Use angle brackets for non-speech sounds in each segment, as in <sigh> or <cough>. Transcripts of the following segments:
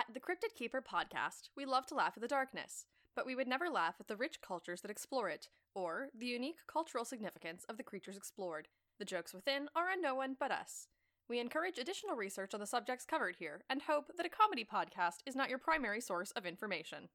At the Cryptid Keeper podcast, we love to laugh at the darkness, but we would never laugh at the rich cultures that explore it, or the unique cultural significance of the creatures explored. The jokes within are on no one but us. We encourage additional research on the subjects covered here and hope that a comedy podcast is not your primary source of information.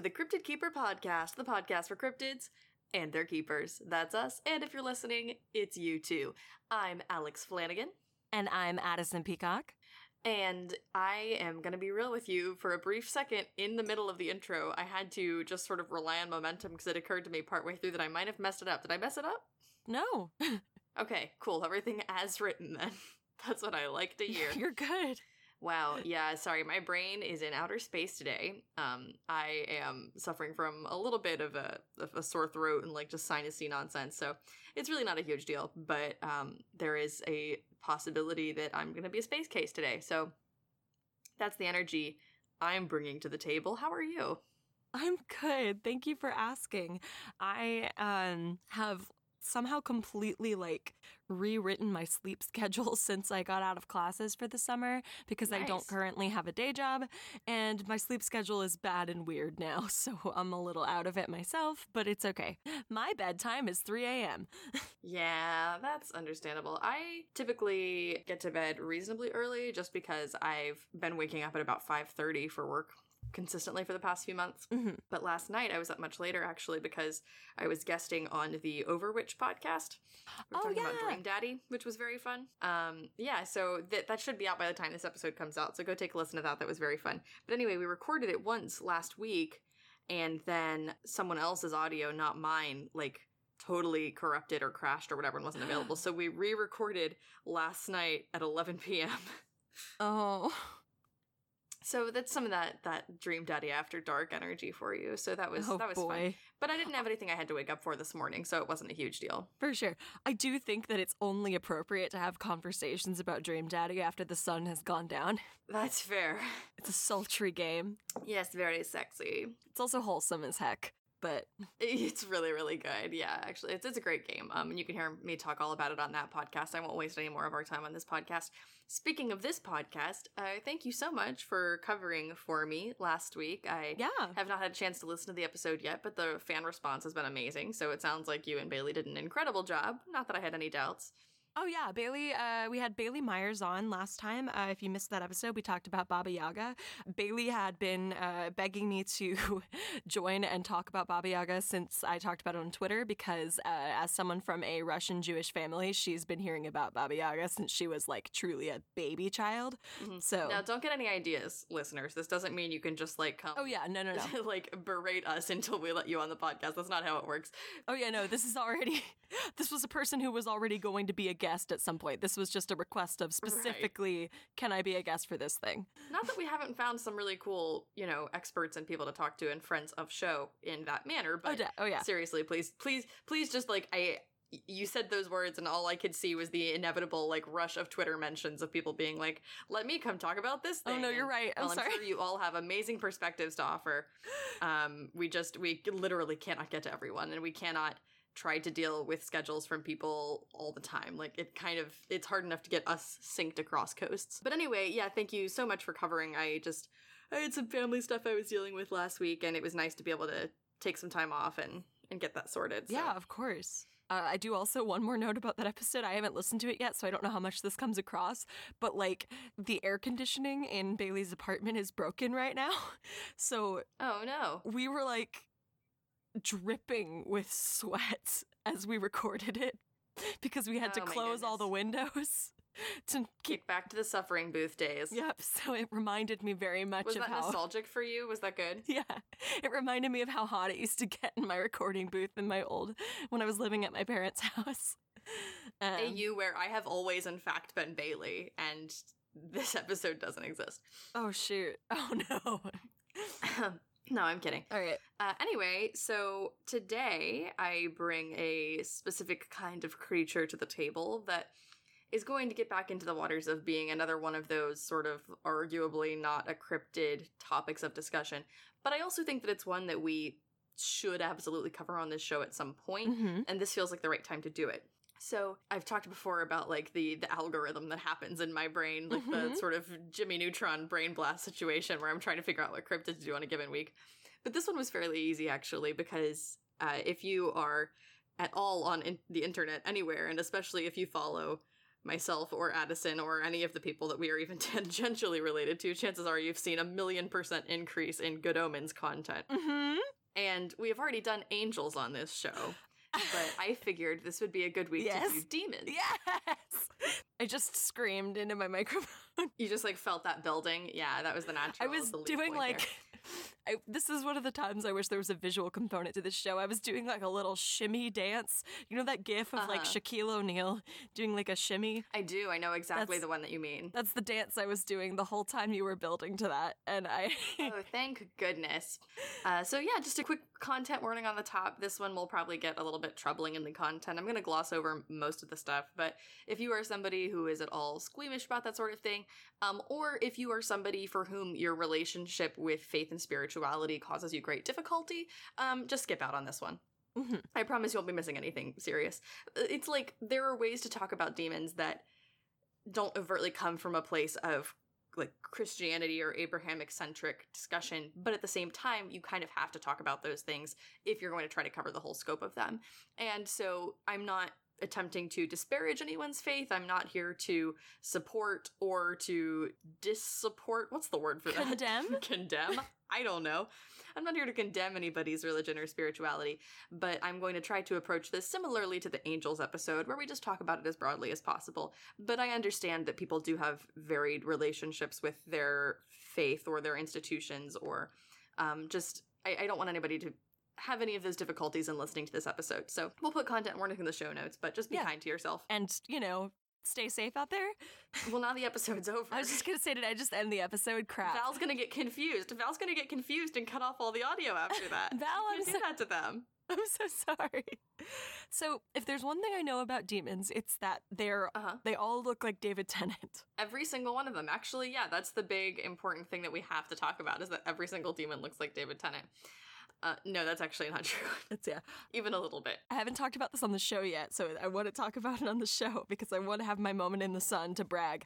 To the Cryptid Keeper podcast, the podcast for cryptids and their keepers. That's us, and if you're listening, it's you too. I'm Alex Flanagan, And I'm Addison Peacock. and I am going to be real with you for a brief second in the middle of the intro. I had to just sort of rely on momentum because it occurred to me partway through that I might have messed it up. Did I mess it up? No, <laughs> Okay, cool. Everything as written then. <laughs> That's what I like to hear. you're good. Wow. Yeah. Sorry. My brain is in outer space today. Um, I am suffering from a little bit of a, of a sore throat and like just sinusy nonsense. So it's really not a huge deal, but, um, there is a possibility that I'm going to be a space case today. So that's the energy I'm bringing to the table. How are you? I'm good. Thank you for asking. I um have somehow completely like rewritten my sleep <laughs> schedule since I got out of classes for the summer because I don't currently have a day job and my sleep schedule is bad and weird now. <laughs> So I'm a little out of it myself, but it's okay. My bedtime is 3 a.m. <laughs> Yeah, that's understandable. I typically get to bed reasonably early just because I've been waking up at about 5:30 for work consistently for the past few months. But last night I was up much later actually because I was guesting on the Overwitch podcast. We were Oh, talking about yeah. Dream Daddy, which was very fun. Um yeah, so that that should be out by the time this episode comes out. So go take a listen to that. That was very fun. But anyway, we recorded it once last week and then someone else's audio, not mine, like totally corrupted or crashed or whatever and wasn't <gasps> available. So we re-recorded last night at 11 p.m. <laughs> Oh, So that's some of that that Dream Daddy After Dark energy for you. So that was Oh, that was boy. fun. But I didn't have anything I had to wake up for this morning, so it wasn't a huge deal. for sure. I do think that it's only appropriate to have conversations about Dream Daddy after the sun has gone down. That's fair. It's a sultry game. Yes, very sexy. It's also wholesome as heck, but <laughs> It's really, really good. Yeah, actually, it's, it's a great game. Um, and you can hear me talk all about it on that podcast. I won't waste any more of our time on this podcast. Speaking of this podcast, uh, thank you so much for covering for me last week. I Yeah. have not had a chance to listen to the episode yet, but the fan response has been amazing. So it sounds like you and Bailey did an incredible job. Not that I had any doubts. Oh yeah, Bailey. Uh, we had Bailey Myers on last time. Uh, if you missed that episode, we talked about Baba Yaga. Bailey had been uh, begging me to <laughs> join and talk about Baba Yaga since I talked about it on Twitter because, uh, as someone from a Russian Jewish family, she's been hearing about Baba Yaga since she was like truly a baby child. So Now, don't get any ideas, listeners. This doesn't mean you can just like come. Oh yeah, no, no, no. <laughs> like berate us until we let you on the podcast. That's not how it works. Oh yeah, no, this is already <laughs> this was a person who was already going to be a guest at some point. This was just a request of specifically can I be a guest for this thing? Not that we haven't found some really cool, you know, experts and people to talk to and friends of show in that manner. But da- oh, yeah. seriously, please, please, please, just like I. You said those words, and all I could see was the inevitable like rush of Twitter mentions of people being like, "Let me come talk about this." Thing. Oh, no, you're right. I'm sorry. sure you all have amazing perspectives to offer. Um, we just we literally cannot get to everyone, and we cannot try to deal with schedules from people all the time. Like it kind of it's hard enough to get us synced across coasts. But anyway, yeah, thank you so much for covering. I just I had some family stuff I was dealing with last week, and it was nice to be able to take some time off and and get that sorted. So. Yeah, of course. Uh, I do also one more note about that episode. I haven't listened to it yet, so I don't know how much this comes across. But like the air conditioning in Bailey's apartment is broken right now, <laughs> so Oh no. we were like dripping with sweat <laughs> as we recorded it because we had to Oh, my close all the windows <laughs> to keep. Kick back to the suffering booth days. Yep. So it reminded me very much Was of that how. <laughs> nostalgic for you? Was that good? Yeah, it reminded me of how hot it used to get in my recording booth in my old when I was living at my parents' house. Um, you where I have always in fact been Bailey, and this episode doesn't exist. oh shoot! Oh no! No, I'm kidding. All right. Uh, anyway, so today I bring a specific kind of creature to the table that is going to get back into the waters of being another one of those sort of arguably not a cryptid topics of discussion. But I also think that it's one that we should absolutely cover on this show at some point, Mhm. and this feels like the right time to do it. So I've talked before about like the the algorithm that happens in my brain, like the Mhm. sort of Jimmy Neutron brain blast situation where I'm trying to figure out what cryptids to do on a given week. But this one was fairly easy actually because uh, if you are at all on in- the internet anywhere, and especially if you follow myself or Addison or any of the people that we are even <laughs> tangentially related to, chances are you've seen a million percent increase in Good Omens content. Mhm. And we have already done angels on this show, but I figured this would be a good week Yes. to do demons. Yes. I just screamed into my microphone. You just like felt that building. Yeah, that was the natural. I was doing like there. I, this is one of the times I wish there was a visual component to this show. I was doing like a little shimmy dance. You know that gif of like Uh-huh. Shaquille O'Neal doing like a shimmy? I do. I know exactly That's- the one that you mean. That's the dance I was doing the whole time you were building to that. And I oh, thank goodness. Uh, so yeah, just a quick content warning on the top. This one will probably get a little bit troubling in the content. I'm going to gloss over most of the stuff, but if you are somebody who is at all squeamish about that sort of thing, um, or if you are somebody for whom your relationship with faith and spirituality causes you great difficulty, um, just skip out on this one. Mhm. I promise you won't be missing anything serious. Uh, It's like there are ways to talk about demons that don't overtly come from a place of like Christianity or Abrahamic centric discussion, but at the same time, you kind of have to talk about those things if you're going to try to cover the whole scope of them. And so I'm not attempting to disparage anyone's faith. I'm not here to support or to dissupport. What's the word for that? Condemn? <laughs> Condemn? I don't know. I'm not here to condemn anybody's religion or spirituality, but I'm going to try to approach this similarly to the angels episode, where we just talk about it as broadly as possible. But I understand that people do have varied relationships with their faith or their institutions, or um, just, I, I don't want anybody to have any of those difficulties in listening to this episode. So we'll put content warning in the show notes, but just be Yeah. kind to yourself. and you know, stay safe out there. Well, now the episode's <laughs> over. I was just gonna say, did I just end the episode? Crap. Val's gonna get confused. Val's gonna get confused and cut off all the audio after <laughs> that. Val, I'm do so- that to them. <laughs> I'm so sorry. So, if there's one thing I know about demons, it's that they're Uh huh. they all look like David Tennant. Every single one of them. Actually, yeah, that's the big important thing that we have to talk about is that every single demon looks like David Tennant. Uh, no, that's actually not <laughs> true. That's yeah. Even a little bit. I haven't talked about this on the show yet, so I want to talk about it on the show <laughs> because I want to have my moment in the sun to brag.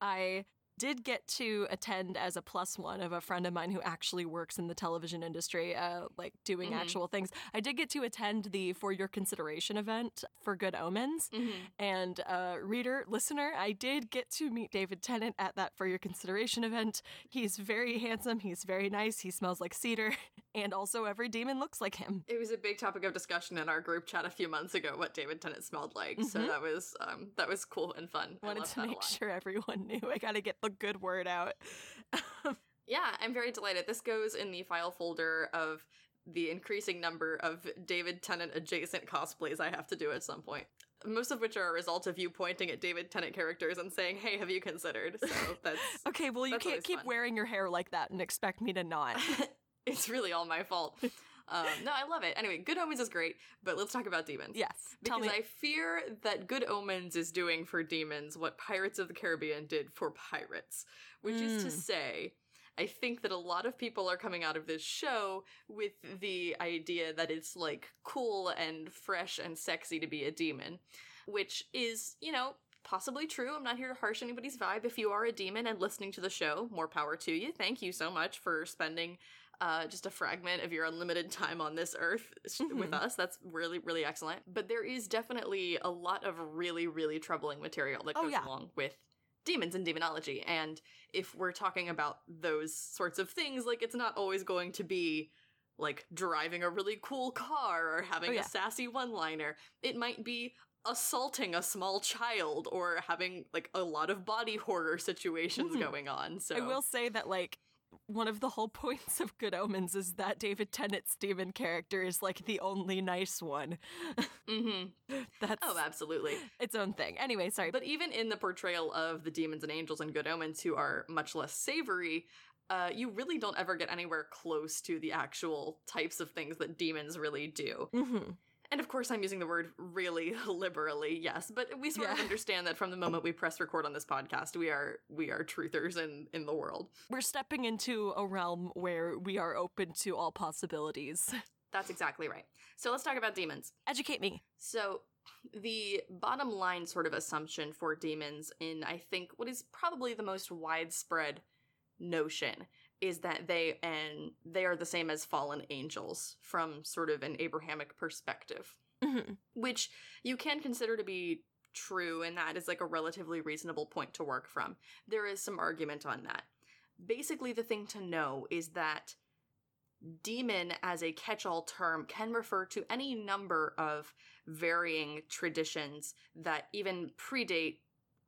I did get to attend as a plus one of a friend of mine who actually works in the television industry, uh, like doing Mhm. actual things. I did get to attend the For Your Consideration event for Good Omens. Mm-hmm. And uh, reader, listener, I did get to meet David Tennant at that For Your Consideration event. He's very handsome. He's very nice. He smells like cedar. <laughs> And also, every demon looks like him. It was a big topic of discussion in our group chat a few months ago what David Tennant smelled like. So Mhm. that was um, that was cool and fun. I Wanted to make sure everyone knew. I got to get the good word out. <laughs> Yeah, I'm very delighted. This goes in the file folder of the increasing number of David Tennant adjacent cosplays I have to do at some point. Most of which are a result of you pointing at David Tennant characters and saying, "Hey, have you considered?" So <laughs> that's okay, well, you That's can't keep fun. wearing your hair like that and expect me to not. <laughs> it's really all my fault. Um, no, I love it. Anyway, Good Omens is great, but let's talk about demons. yes. Tell Because me. I fear that Good Omens is doing for demons what Pirates of the Caribbean did for pirates, which is to Mm. say, I think that a lot of people are coming out of this show with the idea that it's like cool and fresh and sexy to be a demon, which is, you know, possibly true. I'm not here to harsh anybody's vibe. If you are a demon and listening to the show, more power to you. Thank you so much for spending uh, just a fragment of your unlimited time on this earth s- with us. That's really, really excellent. But there is definitely a lot of really, really troubling material that Oh, goes yeah. along with demons and demonology. And if we're talking about those sorts of things, like it's not always going to be like driving a really cool car or having Oh, yeah. a sassy one liner. It might be assaulting a small child or having like a lot of body horror situations Mhm. going on. So I will say that, like, one of the whole <laughs> points of Good Omens is that David Tennant's demon character is like the only nice one. hmm <laughs> That's Oh, absolutely. its own thing. Anyway, sorry. But even in the portrayal of the demons and angels and good omens who are much less savory, uh, you really don't ever get anywhere close to the actual types of things that demons really do. Mm-hmm. And of course, I'm using the word really <laughs> liberally, yes, but we sort of understand that from the moment we press record on this podcast, we are we are truthers in in the world. We're stepping into a realm where we are open to all possibilities. <laughs> That's exactly right. So let's talk about demons. Educate me. So, the bottom line sort of assumption for demons, in I think what is probably the most widespread notion, is that they and they are the same as fallen angels from sort of an Abrahamic perspective, hmm which you can consider to be true, and that is like a relatively reasonable point to work from. There is some argument on that. Basically, the thing to know is that demon as a catch all term can refer to any number of varying traditions that even predate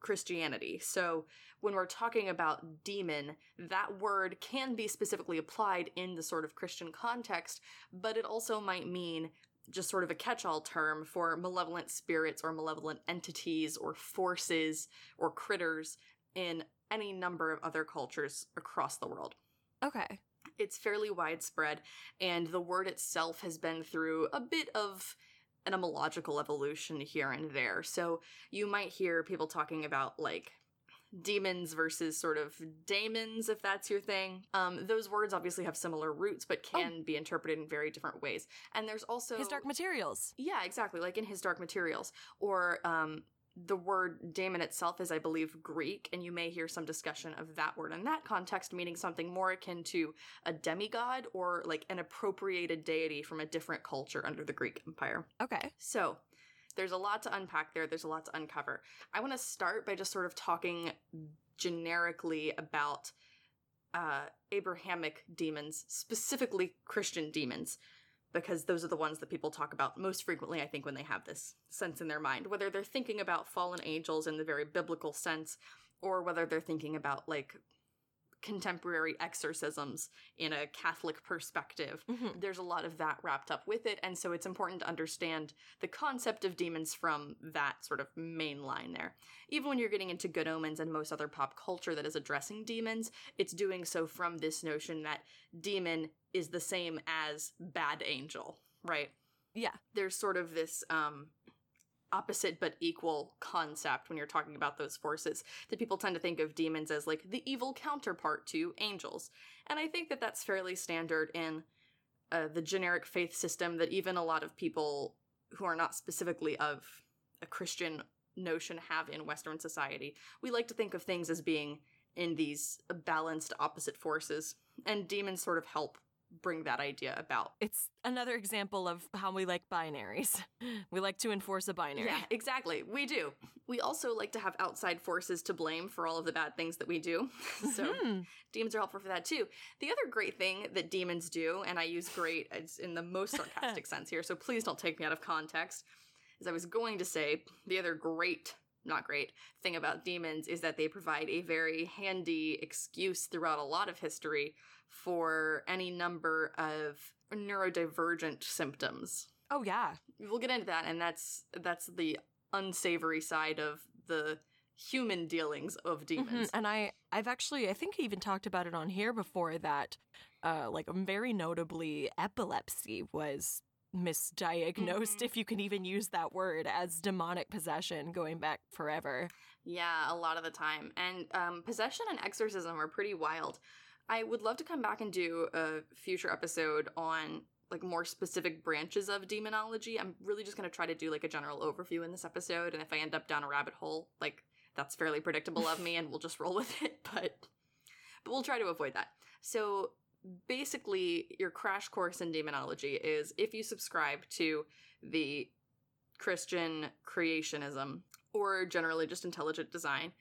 Christianity. So, when we're talking about demon, that word can be specifically applied in the sort of Christian context, but it also might mean just sort of a catch all term for malevolent spirits or malevolent entities or forces or critters in any number of other cultures across the world Okay. it's fairly widespread, and the word itself has been through a bit of etymological evolution here and there. So you might hear people talking about like demons versus sort of daemons, if that's your thing. Um, those words obviously have similar roots, but can be interpreted in very different ways. And there's also His Dark Materials. yeah, exactly. Like in his Dark Materials. Or um, the word daemon itself is, I believe, Greek, and you may hear some discussion of that word in that context, meaning something more akin to a demigod or like an appropriated deity from a different culture under the Greek Empire. Okay. So, there's a lot to unpack there, there's a lot to uncover. I want to start by just sort of talking generically about uh, Abrahamic demons, specifically Christian demons, because those are the ones that people talk about most frequently, I think, when they have this sense in their mind. Whether they're thinking about fallen angels in the very biblical sense, or whether they're thinking about like contemporary exorcisms in a Catholic perspective Mhm. there's a lot of that wrapped up with it and so it's important to understand the concept of demons from that sort of main line there even when you're getting into good omens and most other pop culture that is addressing demons it's doing so from this notion that demon is the same as bad angel right Yeah. there's sort of this um opposite but equal concept when you're talking about those forces that people tend to think of demons as like the evil counterpart to angels. And i think that that's fairly standard in uh, the generic faith system that even a lot of people who are not specifically of a christian notion have in western society. We like to think of things as being in these balanced opposite forces and demons sort of help bring that idea about It's another example of how we like binaries. <laughs> We like to enforce a binary. Yeah, exactly. We do. We also like to have outside forces to blame for all of the bad things that we do. <laughs> so Mhm. demons are helpful for that too. The other great thing that demons do, and I use great it's in the most <laughs> sarcastic sense here, so please don't take me out of context, as I was going to say, the other great, not great, thing about demons is that they provide a very handy excuse throughout a lot of history for any number of neurodivergent symptoms Oh yeah. we'll get into that and that's that's the unsavory side of the human dealings of Mhm. demons And I, I've actually, I think I even talked about it on here before that, uh, like very notably, epilepsy was misdiagnosed, Mhm. if you can even use that word, as demonic possession going back forever. yeah a lot of the time and um, possession and exorcism are pretty wild i would love to come back and do a future episode on like more specific branches of demonology i'm really just going to try to do like a general overview in this episode and if i end up down a rabbit hole like that's fairly predictable of me and we'll just roll with it <laughs> but but we'll try to avoid that so basically your crash course in demonology is if you subscribe to the christian creationism or generally just intelligent design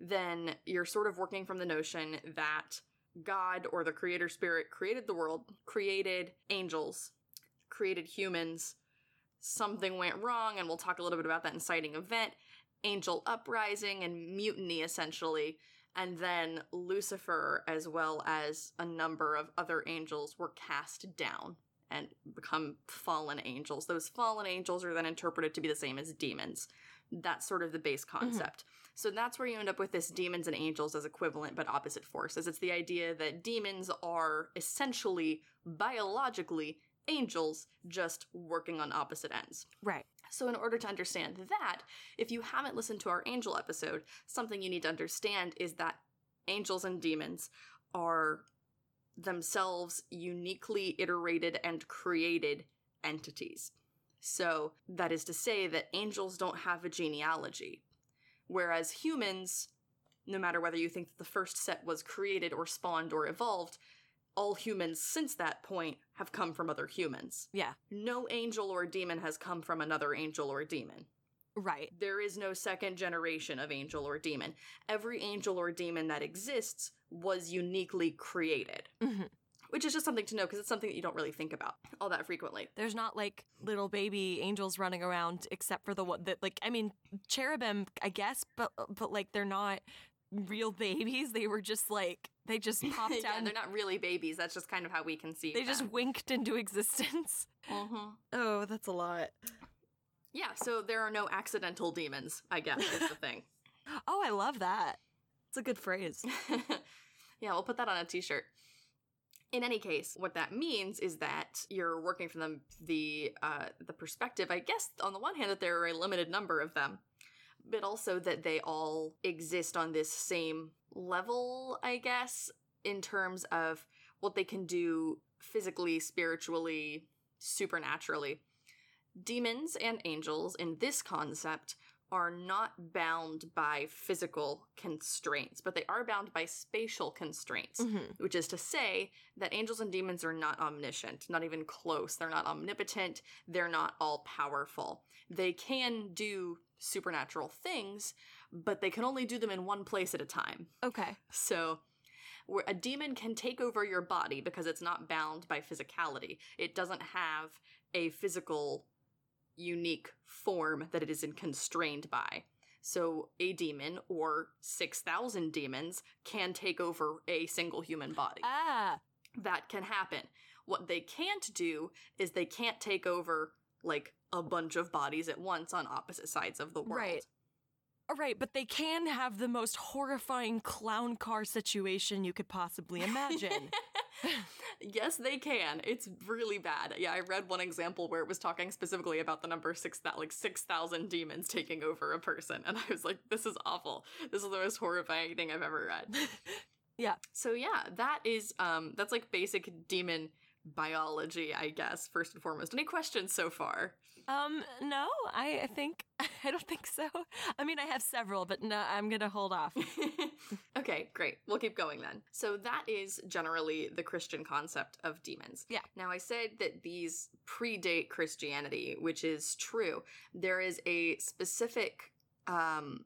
then you're sort of working from the notion that god or the creator spirit created the world created angels created humans. Something went wrong and we'll talk a little bit about that inciting event. Angel uprising and mutiny essentially and then Lucifer, as well as a number of other angels, were cast down and become fallen angels. Those fallen angels are then interpreted to be the same as demons. That's sort of the base mm-hmm. concept. So that's where you end up with this demons and angels as equivalent but opposite forces. It's the idea that demons are essentially biologically angels just working on opposite ends. Right. So, in order to understand that, if you haven't listened to our angel episode, something you need to understand is that angels and demons are themselves uniquely iterated and created entities. So, that is to say that angels don't have a genealogy, whereas humans, no matter whether you think that the first set was created or spawned or evolved, all humans since that point have come from other humans. Yeah. No angel or demon has come from another angel or demon. Right. There is no second generation of angel or demon. Every angel or demon that exists was uniquely created. Mhm. Which is just something to know because it's something that you don't really think about all that frequently. There's not like little baby angels running around except for the one that like I mean cherubim I guess but but like they're not real babies. They were just like they just <laughs> popped yeah, out. they're not really babies. That's just kind of how we conceive they just winked into existence. <laughs> Mhm. Oh, that's a lot. Yeah, so there are no accidental demons, I guess, is the thing. <laughs> Oh, I love that. It's a good phrase. yeah, we'll put that on a t-shirt. In any case, what that means is that you're working from the the uh, the perspective, I guess, on the one hand, that there are a limited number of them, but also that they all exist on this same level, I guess, in terms of what they can do physically, spiritually, supernaturally. Demons and angels in this concept are not bound by physical constraints, but they are bound by spatial constraints, Mhm. which is to say that angels and demons are not omniscient, not even close. They're not omnipotent. They're not all powerful. They can do supernatural things, but they can only do them in one place at a time. Okay. So, where a demon can take over your body because it's not bound by physicality. It doesn't have a physical, unique form that it isn't constrained by. So, a demon or 6,000 demons can take over a single human body. Ah. that can happen. What they can't do is they can't take over, like, a bunch of bodies at once on opposite sides of the world. Right. All right, but they can have the most horrifying clown car situation you could possibly imagine. <laughs> yes, they can. It's really bad. Yeah, I read one example where it was talking specifically about the number six that like six thousand demons taking over a person, and I was like, this is awful. This is the most horrifying thing I've ever read. <laughs> Yeah. So yeah, that is um that's like basic demon biology, I guess, first and foremost. Any questions so far? um, no, I, think <laughs> I don't think so. I mean, I have several, but no, I'm gonna hold off. <laughs> okay, great. We'll keep going then. So that is generally the Christian concept of demons. Yeah. Now I said that these predate Christianity, which is true. There is a specific um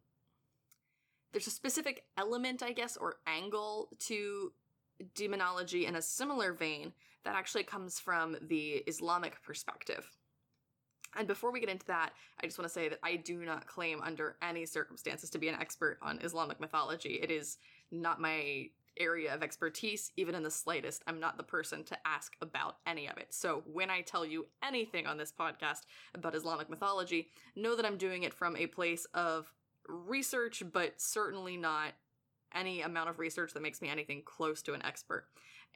there's a specific element, I guess, or angle to demonology in a similar vein that actually comes from the Islamic perspective. And before we get into that, I just want to say that I do not claim under any circumstances to be an expert on Islamic mythology. It is not my area of expertise, even in the slightest. I'm not the person to ask about any of it. So when I tell you anything on this podcast about Islamic mythology, know that I'm doing it from a place of research, but certainly not any amount of research that makes me anything close to an expert.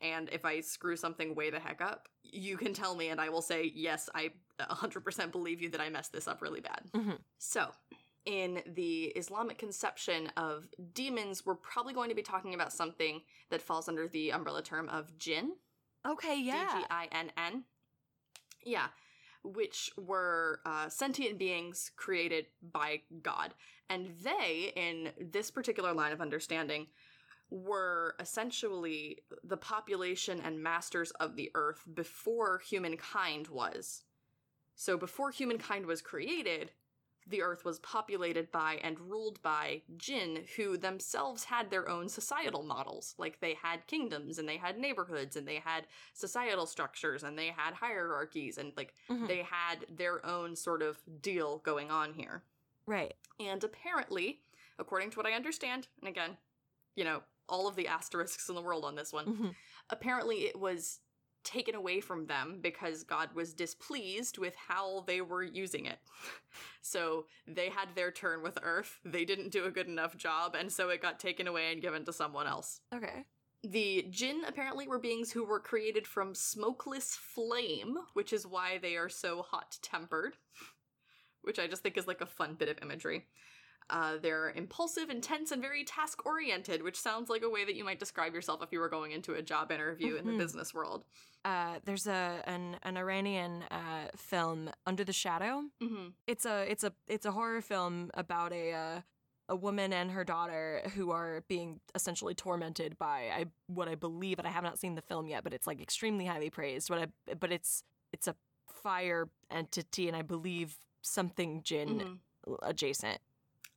And if I screw something way the heck up, you can tell me and I will say, yes, I 100% believe you that I messed this up really bad. Mhm. So, in the Islamic conception of demons, we're probably going to be talking about something that falls under the umbrella term of jinn. Okay, yeah. D G I N N. Yeah, which were uh, sentient beings created by God. And they, in this particular line of understanding, were essentially the population and masters of the earth before humankind was. So, before humankind was created, the earth was populated by and ruled by jinn who themselves had their own societal models like they had kingdoms and they had neighborhoods and they had societal structures and they had hierarchies and like Mhm. they had their own sort of deal going on here Right. and apparently according to what i understand and again you know all of the asterisks in the world on this one Mhm. apparently it was taken away from them because God was displeased with how they were using it. <laughs> So they had their turn with Earth. They didn't do a good enough job, and so it got taken away and given to someone else. Okay. The Jinn apparently were beings who were created from smokeless flame, which is why they are so hot tempered, <laughs> which I just think is like a fun bit of imagery. Uh, they're impulsive, intense, and very task oriented, which sounds like a way that you might describe yourself if you were going into a job interview in Mhm. the business world. Uh, there's a an, an Iranian uh, film, Under the Shadow. Mm-hmm. It's a it's a it's a horror film about a uh, a woman and her daughter who are being essentially tormented by I what I believe, and I have not seen the film yet, but it's like extremely highly praised. What I but it's it's a fire entity, and I believe something jinn adjacent.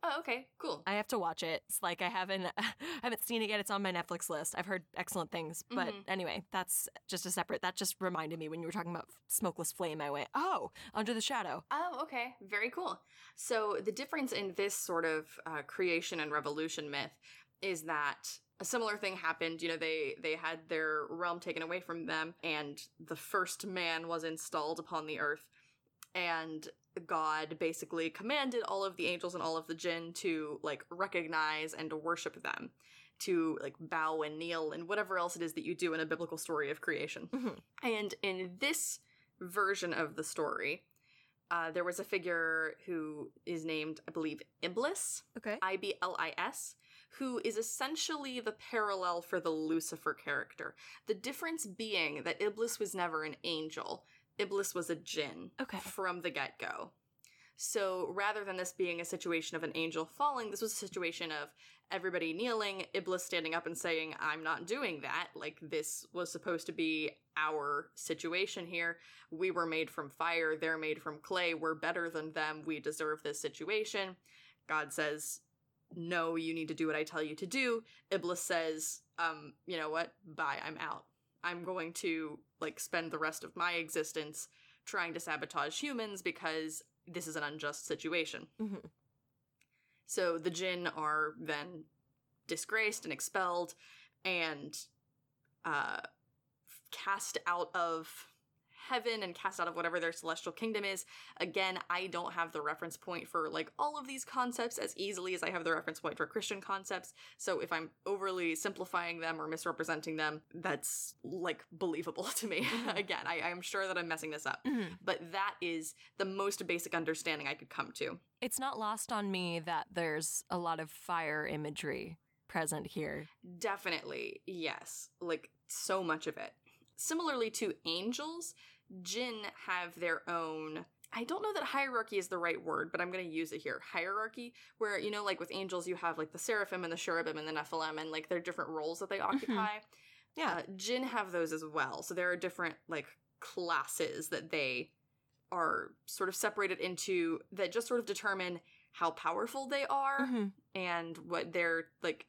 Oh, okay, cool. I have to watch it. It's like I haven't <laughs> I haven't seen it yet. It's on my Netflix list. I've heard excellent things. But Mhm. anyway, that's just a separate that just reminded me when you were talking about smokeless flame, I went, Oh, under the shadow. Oh, okay. Very cool. So, the difference in this sort of uh, creation and revolution myth is that a similar thing happened. You know, they they had their realm taken away from them, and the first man was installed upon the earth, and God basically commanded all of the angels and all of the jinn to like recognize and to worship them, to like bow and kneel and whatever else it is that you do in a biblical story of creation. Mhm. And in this version of the story, uh, there was a figure who is named, I believe, Iblis, Okay. I B L I S, who is essentially the parallel for the Lucifer character. The difference being that Iblis was never an angel, Iblis was a jinn Okay. from the get go. So rather than this being a situation of an angel falling, this was a situation of everybody kneeling, Iblis standing up and saying, I'm not doing that. Like, this was supposed to be our situation here. We were made from fire, they're made from clay, we're better than them, we deserve this situation. God says, No, you need to do what I tell you to do. Iblis says, Um, you know what? Bye, I'm out. I'm going to, like, spend the rest of my existence trying to sabotage humans because this is an unjust situation. Mhm. So the jinn are then disgraced and expelled and uh, cast out of heaven and cast out of whatever their celestial kingdom is. Again, I don't have the reference point for like all of these concepts as easily as I have the reference point for Christian concepts. So if I'm overly simplifying them or misrepresenting them, that's like believable <laughs> to me. Mhm. Again, I, I'm sure that I'm messing this up. Mhm. But that is the most basic understanding I could come to. It's not lost on me that there's a lot of fire imagery present here. Definitely, yes. Like so much of it. Similarly to angels, jinn have their own. I don't know that hierarchy is the right word, but I'm going to use it here. Hierarchy, where, you know, like with angels, you have like the seraphim and the cherubim and the nephilim, and like their different roles that they occupy. Yeah. Uh, jinn have those as well. So there are different like classes that they are sort of separated into that just sort of determine how powerful they are Mhm. and what their like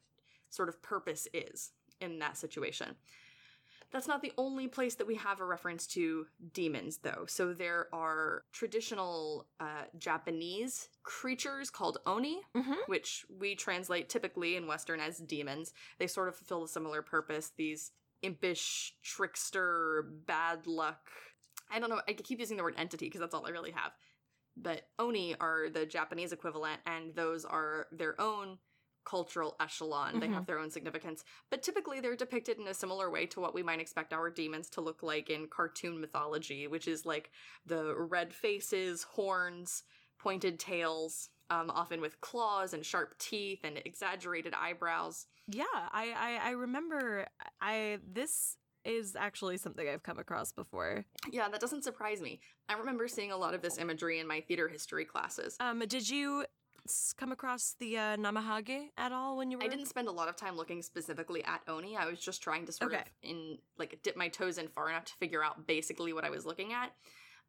sort of purpose is in that situation. That's not the only place that we have a reference to demons, though. So there are traditional uh, Japanese creatures called oni, Mhm. which we translate typically in Western as demons. They sort of fulfill a similar purpose. These impish, trickster, bad luck. I don't know. I keep using the word entity because that's all I really have. But oni are the Japanese equivalent, and those are their own cultural echelon. They Mhm. have their own significance. But typically, they're depicted in a similar way to what we might expect our demons to look like in cartoon mythology, which is like the red faces, horns, pointed tails, um, often with claws and sharp teeth and exaggerated eyebrows. Yeah, I, I I remember I this is actually something I've come across before. Yeah, that doesn't surprise me. I remember seeing a lot of this imagery in my theater history classes. Um, did you s- come across the uh, Namahage at all when you were? I didn't spend a lot of time looking specifically at Oni. I was just trying to sort Okay. of in like dip my toes in far enough to figure out basically what I was looking at.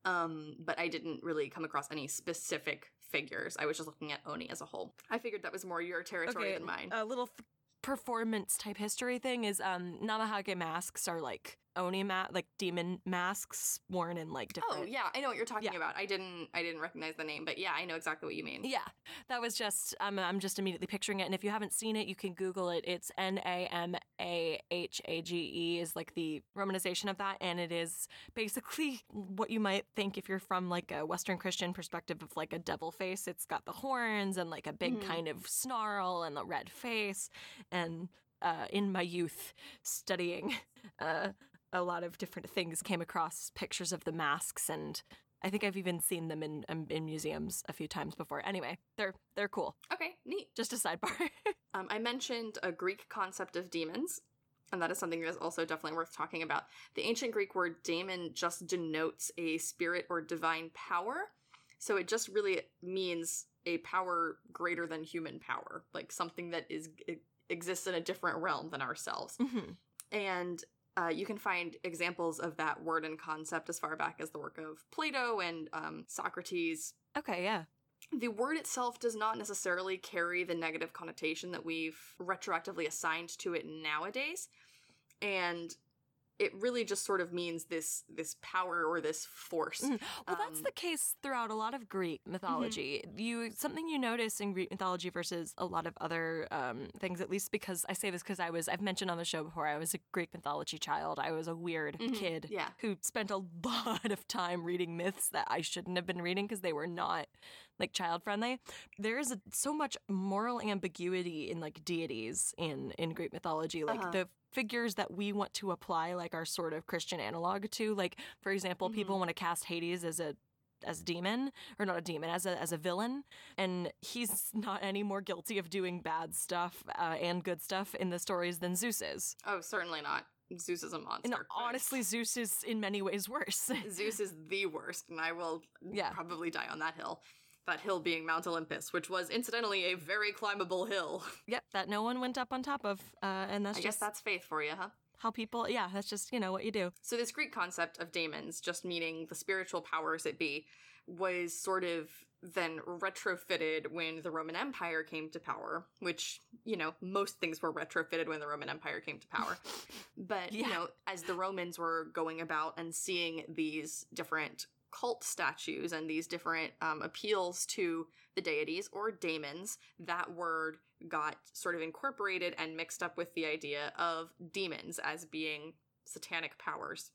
Um, but I didn't really come across any specific figures. I was just looking at Oni as a whole. I figured that was more your territory than mine. A little f- performance type history thing is um Namahage masks are like oni ma- like demon masks worn in like different. Oh yeah, I know what you're talking Yeah. about. I didn't I didn't recognize the name, but yeah, I know exactly what you mean. Yeah, that was just I'm I'm just immediately picturing it, and if you haven't seen it, you can Google it. It's N A M A H A G E is like the romanization of that, and it is basically what you might think if you're from like a Western Christian perspective of like a devil face. It's got the horns and like a big Mhm. kind of snarl and the red face, and uh, in my youth studying. <laughs> Uh, a lot of different things came across pictures of the masks and I think I've even seen them in um, in museums a few times before. Anyway, they're they're cool. Okay, neat. Just a sidebar. <laughs> Um, I mentioned a Greek concept of demons, and that is something that is also definitely worth talking about. The ancient Greek word daemon just denotes a spirit or divine power, so it just really means a power greater than human power, like something that is exists in a different realm than ourselves. Mhm. And uh, you can find examples of that word and concept as far back as the work of Plato and um, Socrates, Okay, yeah. the word itself does not necessarily carry the negative connotation that we've retroactively assigned to it nowadays and it really just sort of means this this power or this force Mhm. Well, that's Um, the case throughout a lot of Greek mythology. You something you notice in Greek mythology versus a lot of other um, things, at least because I say this because I was I've mentioned on the show before I was a Greek mythology child. I was a weird Mhm. kid yeah who spent a <laughs> lot of time reading myths that I shouldn't have been reading because they were not like child friendly. There is a, so much moral ambiguity in like deities in in Greek mythology, like Uh-huh. the figures that we want to apply like our sort of Christian analog to. Like for example, people want to cast Hades as a as a demon or not a demon as a as a villain and he's <laughs> not any more guilty of doing bad stuff uh, and good stuff in the stories than Zeus is. oh certainly not zeus is a monster And honestly Zeus is in many ways worse. <laughs> zeus is the worst and i will Yeah. probably die on that hill that hill being mount olympus which was incidentally a very climbable hill <laughs> Yep, that no one went up on top of, uh, and that's i guess just that's faith for you huh how people. Yeah, that's just you know what you do. So this Greek concept of daemons, just meaning the spiritual powers that be, was sort of then retrofitted when the Roman Empire came to power, which, you know, most things were retrofitted when the Roman Empire came to power. <laughs> But, you know, as the Romans were going about and seeing these different cult statues and these different um, appeals to the deities or daemons, that word got sort of incorporated and mixed up with the idea of demons as being satanic powers.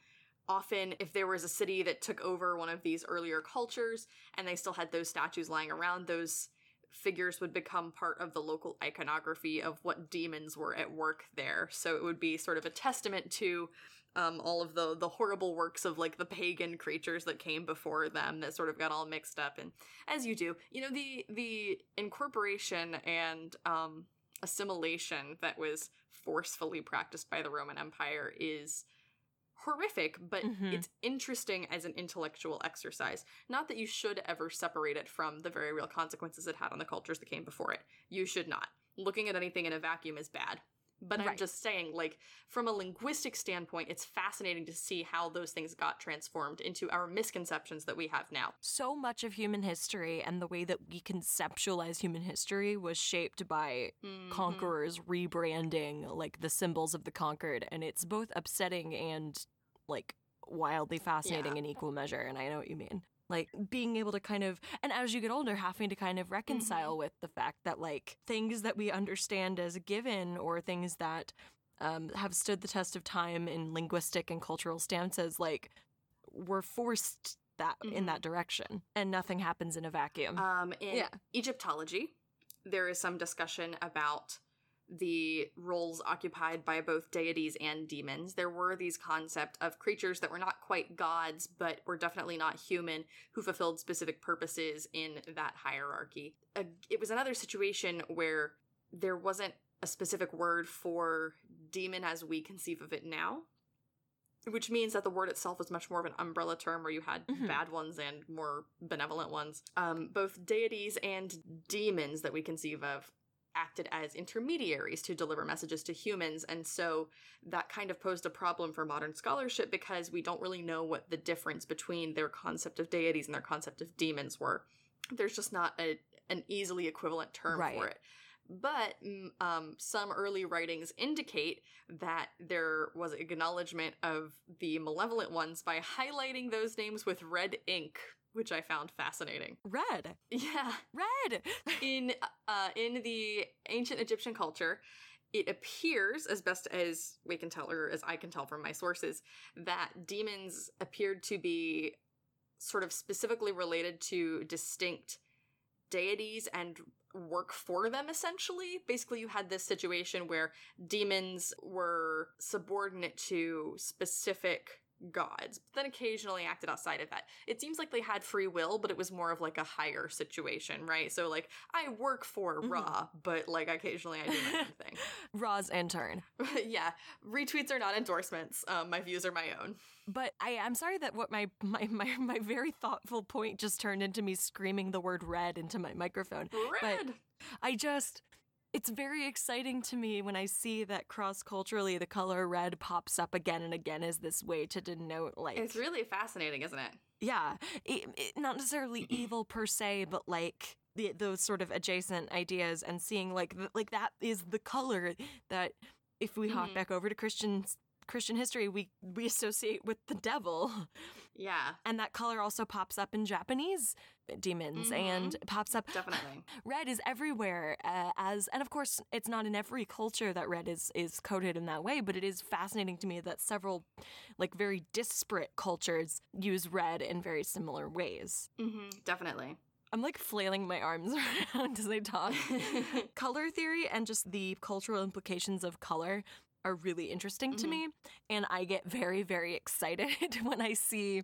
Often, if there was a city that took over one of these earlier cultures and they still had those statues lying around, those figures would become part of the local iconography of what demons were at work there. So it would be sort of a testament to um, all of the the horrible works of like the pagan creatures that came before them that sort of got all mixed up. And as you do, you know the the incorporation and um, assimilation that was forcefully practiced by the Roman Empire is horrific, but Mhm. it's interesting as an intellectual exercise. Not that you should ever separate it from the very real consequences it had on the cultures that came before it. You should not. Looking at anything in a vacuum is bad. But I'm just saying, like, from a linguistic standpoint, it's fascinating to see how those things got transformed into our misconceptions that we have now. So much of human history and the way that we conceptualize human history was shaped by Mhm. conquerors rebranding like the symbols of the conquered, and it's both upsetting and like wildly fascinating Yeah. in equal measure. And I know what you mean. Like being able to kind of, and as you get older, having to kind of reconcile with the fact that like things that we understand as given or things that um, have stood the test of time in linguistic and cultural stances, like we're forced that in Mhm. that direction, and nothing happens in a vacuum. Um, in Yeah. Egyptology, there is some discussion about the roles occupied by both deities and demons. There were these concept of creatures that were not quite gods, but were definitely not human, who fulfilled specific purposes in that hierarchy. Uh, it was another situation where there wasn't a specific word for demon as we conceive of it now. Which means that the word itself is much more of an umbrella term where you had Mhm. bad ones and more benevolent ones. Um, both deities and demons that we conceive of acted as intermediaries to deliver messages to humans, and so that kind of posed a problem for modern scholarship because we don't really know what the difference between their concept of deities and their concept of demons were. There's just not a, an easily equivalent term Right. for it. but mm, um, some early writings indicate that there was acknowledgement of the malevolent ones by highlighting those names with red ink, which I found fascinating. Red. Yeah, Red. <laughs> in uh, in the ancient Egyptian culture, it appears, as best as we can tell, or as I can tell from my sources, that demons appeared to be sort of specifically related to distinct deities and work for them essentially basically you had this situation where demons were subordinate to specific gods but then occasionally acted outside of that. It seems like they had free will but it was more of like a higher situation right? So like i work for Mhm. ra but like occasionally i do my own thing. <laughs> Ra's intern. <laughs> yeah. Retweets are not endorsements. Um, my views are my own. But I, I'm sorry that what my, my, my, my very thoughtful point just turned into me screaming the word red into my microphone. red! I just, it's very exciting to me when I see that cross culturally the color red pops up again and again as this way to denote, like, it's really fascinating isn't it yeah, it, it- not necessarily evil per se, but like the, those sort of adjacent ideas and seeing like like that is the color that if we hop Mhm. back over to Christian Christian history, we we associate with the devil. yeah And that color also pops up in Japanese demons and pops up. definitely <laughs> Red is everywhere, uh, as and of course it's not in every culture that red is is coded in that way. But it is fascinating to me that several, like very disparate cultures use red in very similar ways. hmm definitely I'm like flailing my arms <laughs> around as I talk. <laughs> color theory and just the cultural implications of color are really interesting to Mhm. me. And I get very, very excited <laughs> when I see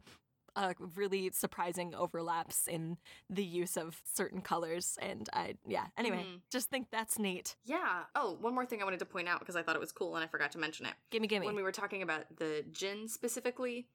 uh, really surprising overlaps in the use of certain colors. And I, yeah, anyway, Mhm. just think that's neat. Yeah. Oh, one more thing I wanted to point out because I thought it was cool and I forgot to mention it. Gimme, gimme. When we were talking about the jinn specifically,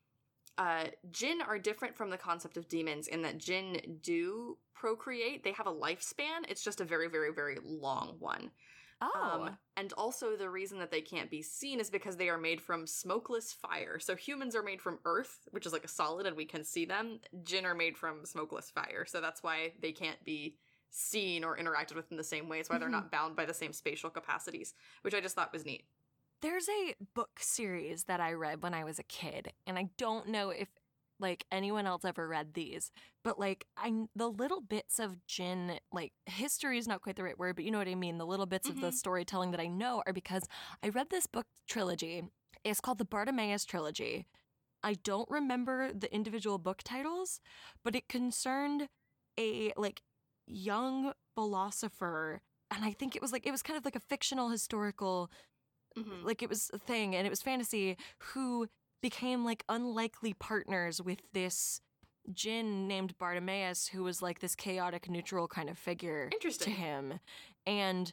uh, jinn are different from the concept of demons in that jinn do procreate. They have a lifespan. It's just a very, very, very long one. Oh, Um, and also, the reason that they can't be seen is because they are made from smokeless fire. So humans are made from earth, which is like a solid, and we can see them. Jinn are made from smokeless fire, so that's why they can't be seen or interacted with in the same way. It's why they're Mhm. not bound by the same spatial capacities, which I just thought was neat. there's a book series that I read when I was a kid, and I don't know if like anyone else ever read these, but like I the little bits of Jinn, like history is not quite the right word, but you know what I mean. The little bits of the Mhm. storytelling that I know are because I read this book trilogy. It's called the Bartimaeus trilogy. I don't remember the individual book titles, but it concerned a like young philosopher and I think it was like it was kind of like a fictional historical Mhm. like it was a thing and it was fantasy who became like unlikely partners with this Jinn named Bartimaeus who was like this chaotic neutral kind of figure to him. And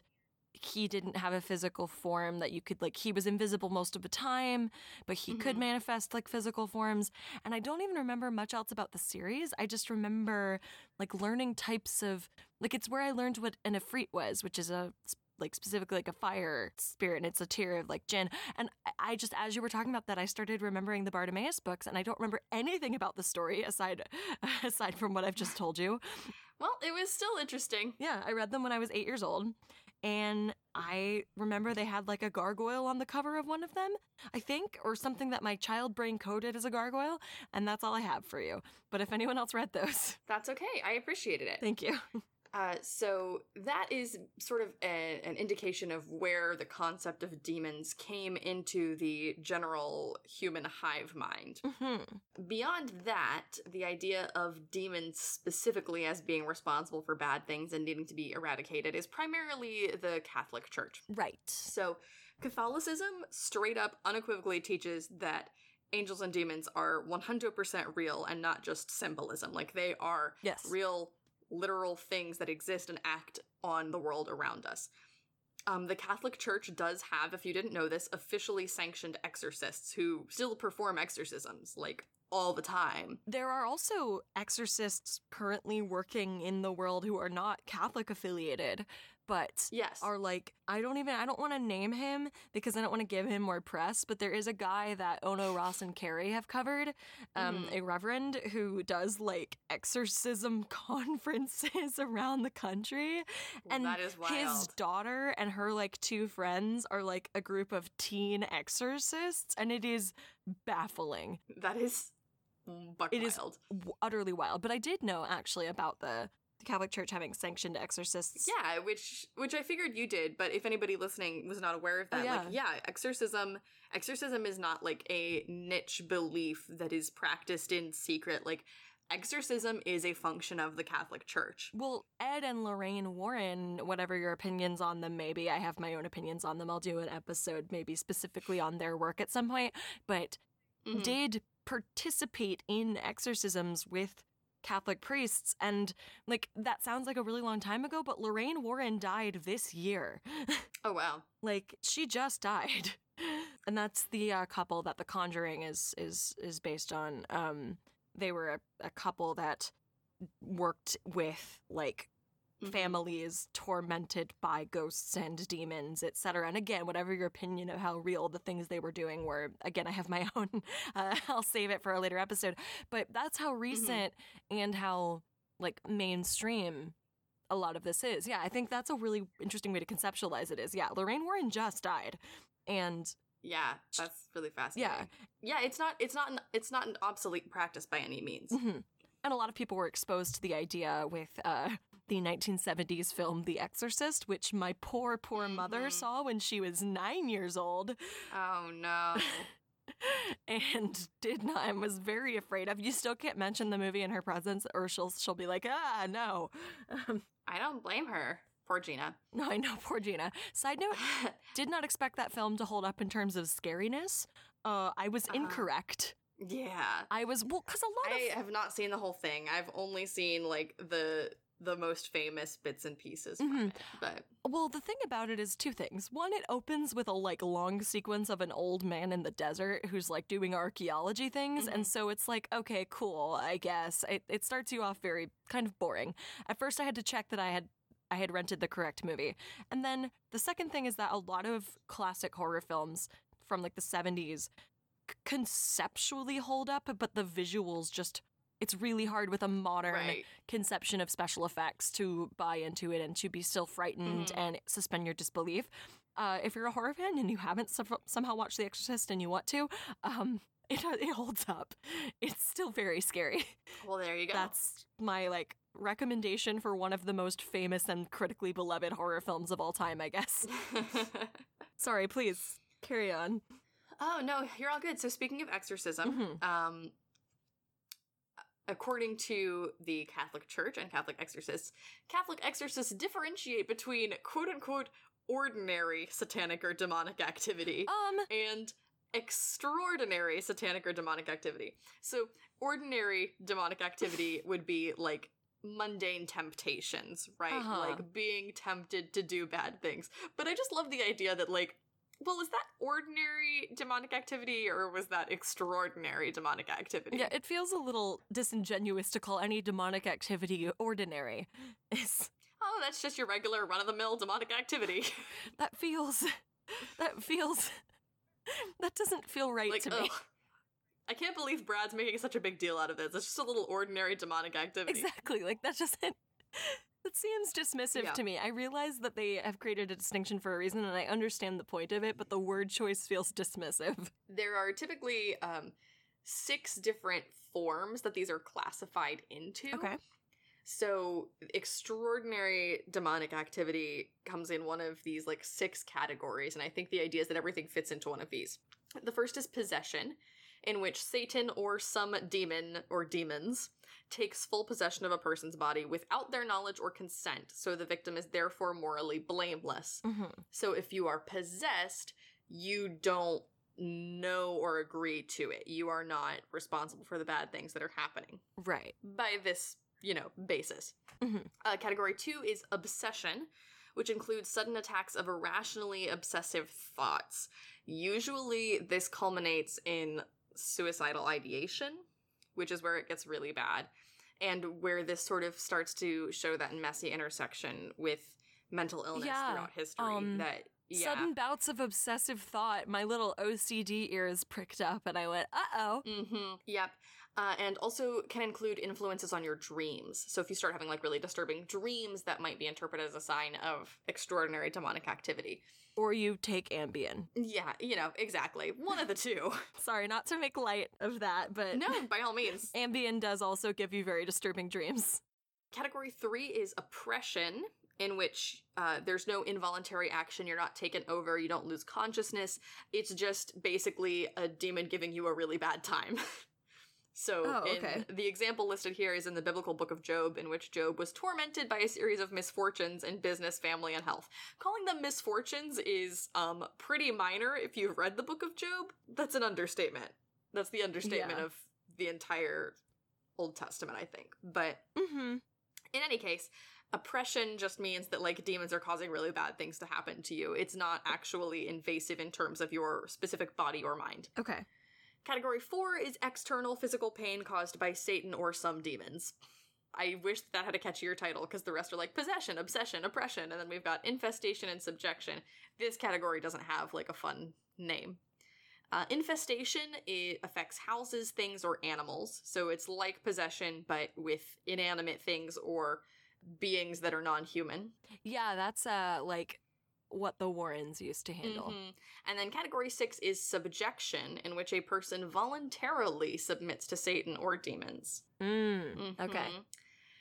he didn't have a physical form that you could like he was invisible most of the time but he could Mhm. manifest like physical forms. And i don't even remember much else about the series. I just remember like learning types of like it's where i learned what an ifrit was which is a like specifically like a fire spirit and it's a tier of like jinn. and I- just as you were talking about that i started remembering the bartimaeus books and i don't remember anything about the story aside <laughs> aside from what i've just told you Well, it was still interesting. yeah, I read them when I was eight years old. And I remember they had like a gargoyle on the cover of one of them, I think, or something that my child brain coded as a gargoyle. And that's all I have for you. But if anyone else read those, That's okay. I appreciated it. thank you. <laughs> Uh, so that is sort of a, an indication of where the concept of demons came into the general human hive mind. Mhm. Beyond that, the idea of demons specifically as being responsible for bad things and needing to be eradicated is primarily the Catholic Church. Right. So, Catholicism straight up unequivocally teaches that angels and demons are 100% real and not just symbolism. Like they are Yes. real, literal things that exist and act on the world around us. Um, the Catholic Church does have, if you didn't know this, officially sanctioned exorcists who still perform exorcisms, like all the time. There are also exorcists currently working in the world who are not Catholic affiliated, but Yes. are like I don't even I don't want to name him because I don't want to give him more press, but there is a guy that Ono Ross and Carrie have covered, um, Mhm. a reverend who does like exorcism <laughs> conferences around the country, and that is his daughter and her like two friends are like a group of teen exorcists, and it is baffling, that is It is- wild. w- utterly wild. But I did know actually about the. The Catholic Church having sanctioned exorcists. Yeah, which which I figured you did, but if anybody listening was not aware of Oh, that, yeah. like yeah, exorcism exorcism is not like a niche belief that is practiced in secret. Like exorcism is a function of the Catholic Church. Well, Ed and Lorraine Warren, whatever your opinions on them may be, I have my own opinions on them. I'll do an episode maybe specifically on their work at some point, but Mhm. did participate in exorcisms with Catholic priests. And like, that sounds like a really long time ago, but Lorraine Warren died this year. <laughs> Oh wow. like, she just died. <laughs> And that's the uh, couple that The Conjuring is is is based on. Um, they were a, a couple that worked with like Mhm. families tormented by ghosts and demons, etc. And again, whatever your opinion of how real the things they were doing were, again, I have my <laughs> own. Uh, I'll save it for a later episode. But that's how recent and how like mainstream a lot of this is. Yeah, I think that's a really interesting way to conceptualize it. Is yeah, Lorraine Warren just died, and Yeah, that's really fascinating. Yeah, yeah, it's not it's not an, it's not an obsolete practice by any means. Mhm. And a lot of people were exposed to the idea with uh, the 1970s film The Exorcist, which my poor, poor mother Mhm. saw when she was nine years old Oh no. <laughs> and did not and was very afraid of. You still can't mention the movie in her presence, or she'll she'll be like, ah, no. Um, I don't blame her. Poor Gina. <laughs> no, I know, poor Gina. Side note: <laughs> Did not expect that film to hold up in terms of scariness. Uh, I was Uh-huh. incorrect. yeah. I was well because a lot I of have not seen the whole thing. I've only seen like the the most famous bits and pieces Mhm. it. But Well, the thing about it is two things. One, it opens with a like long sequence of an old man in the desert who's like doing archaeology things, and Mhm. so it's like, okay, cool, I guess. It it starts you off very kind of boring. At first, I had to check that I had I had rented the correct movie, and then the second thing is that a lot of classic horror films from like the seventies conceptually hold up, but the visuals just. It's really hard with a modern right. conception of special effects to buy into it and to be still frightened Mhm. and suspend your disbelief. Uh, if you're a horror fan and you haven't some- somehow watched The Exorcist and you want to, um, <laughs> it it holds up. It's still very scary. Well, there you go. That's my like recommendation for one of the most famous and critically beloved horror films of all time. I guess. <laughs> Sorry, please carry on. oh no, you're all good. So speaking of exorcism, Mhm. um, according to the Catholic Church and Catholic exorcists, Catholic exorcists differentiate between quote unquote ordinary satanic or demonic activity Um, and extraordinary satanic or demonic activity. So, ordinary demonic activity <laughs> would be like mundane temptations, right? Uh-huh. Like being tempted to do bad things. But I just love the idea that, like, well, is that ordinary demonic activity or was that extraordinary demonic activity? yeah, it feels a little disingenuous to call any demonic activity ordinary. <laughs> It's Oh, that's just your regular run of the mill demonic activity. <laughs> that feels that feels that doesn't feel right like, to me. I can't believe Brad's making such a big deal out of this. It's just a little ordinary demonic activity. Exactly. Like that doesn't that seems dismissive Yeah. to me. I realize that they have created a distinction for a reason and I understand the point of it, but the word choice feels dismissive. <laughs> there are typically um, six different forms that these are classified into. Okay. So, extraordinary demonic activity comes in one of these like six categories, and I think the idea is that everything fits into one of these. The first is possession, in which Satan or some demon or demons takes full possession of a person's body without their knowledge or consent, so the victim is therefore morally blameless. hmm So if you are possessed, you don't know or agree to it. You are not responsible for the bad things that are happening Right. by this, you know, basis. Mhm. Uh, category two is obsession, which includes sudden attacks of irrationally obsessive thoughts. Usually, this culminates in suicidal ideation, which is where it gets really bad, and where this sort of starts to show that messy intersection with mental illness Yeah, throughout history um, that yeah. Sudden bouts of obsessive thought. My little OCD ears pricked up, and I went, "Uh oh." Mm-hmm. Yep. Uh, and also can include influences on your dreams. So if you start having like really disturbing dreams, that might be interpreted as a sign of extraordinary demonic activity. Or you take Ambien. Yeah, you know, exactly. One of the two. <laughs> <laughs> Sorry, not to make light of that, but no, by all means. <laughs> Ambien does also give you very disturbing dreams. Category three is oppression, in which uh, there's no involuntary action. You're not taken over. You don't lose consciousness. It's just basically a demon giving you a really bad time. So, Oh, in- okay. the example listed here is in the biblical book of Job, in which Job was tormented by a series of misfortunes in business, family, and health. Calling them misfortunes is um, pretty minor if you've read the book of Job. That's an understatement. That's the understatement Yeah. of the entire Old Testament, I think. But Mm-hmm. in any case, oppression just means that like demons are causing really bad things to happen to you. It's not actually invasive in terms of your specific body or mind. Okay. Category 4 is external physical pain caused by Satan or some demons. I wish that had a catchier title because the rest are like possession, obsession, oppression, and then we've got infestation and subjection. This category doesn't have like a fun name. Uh, infestation it affects houses, things, or animals. So it's like possession, but with inanimate things or beings that are non-human. Yeah, that's uh like what the Warrens used to handle. Mhm. And then category six is subjection, in which a person voluntarily submits to Satan or demons. Mm. Okay. Mhm.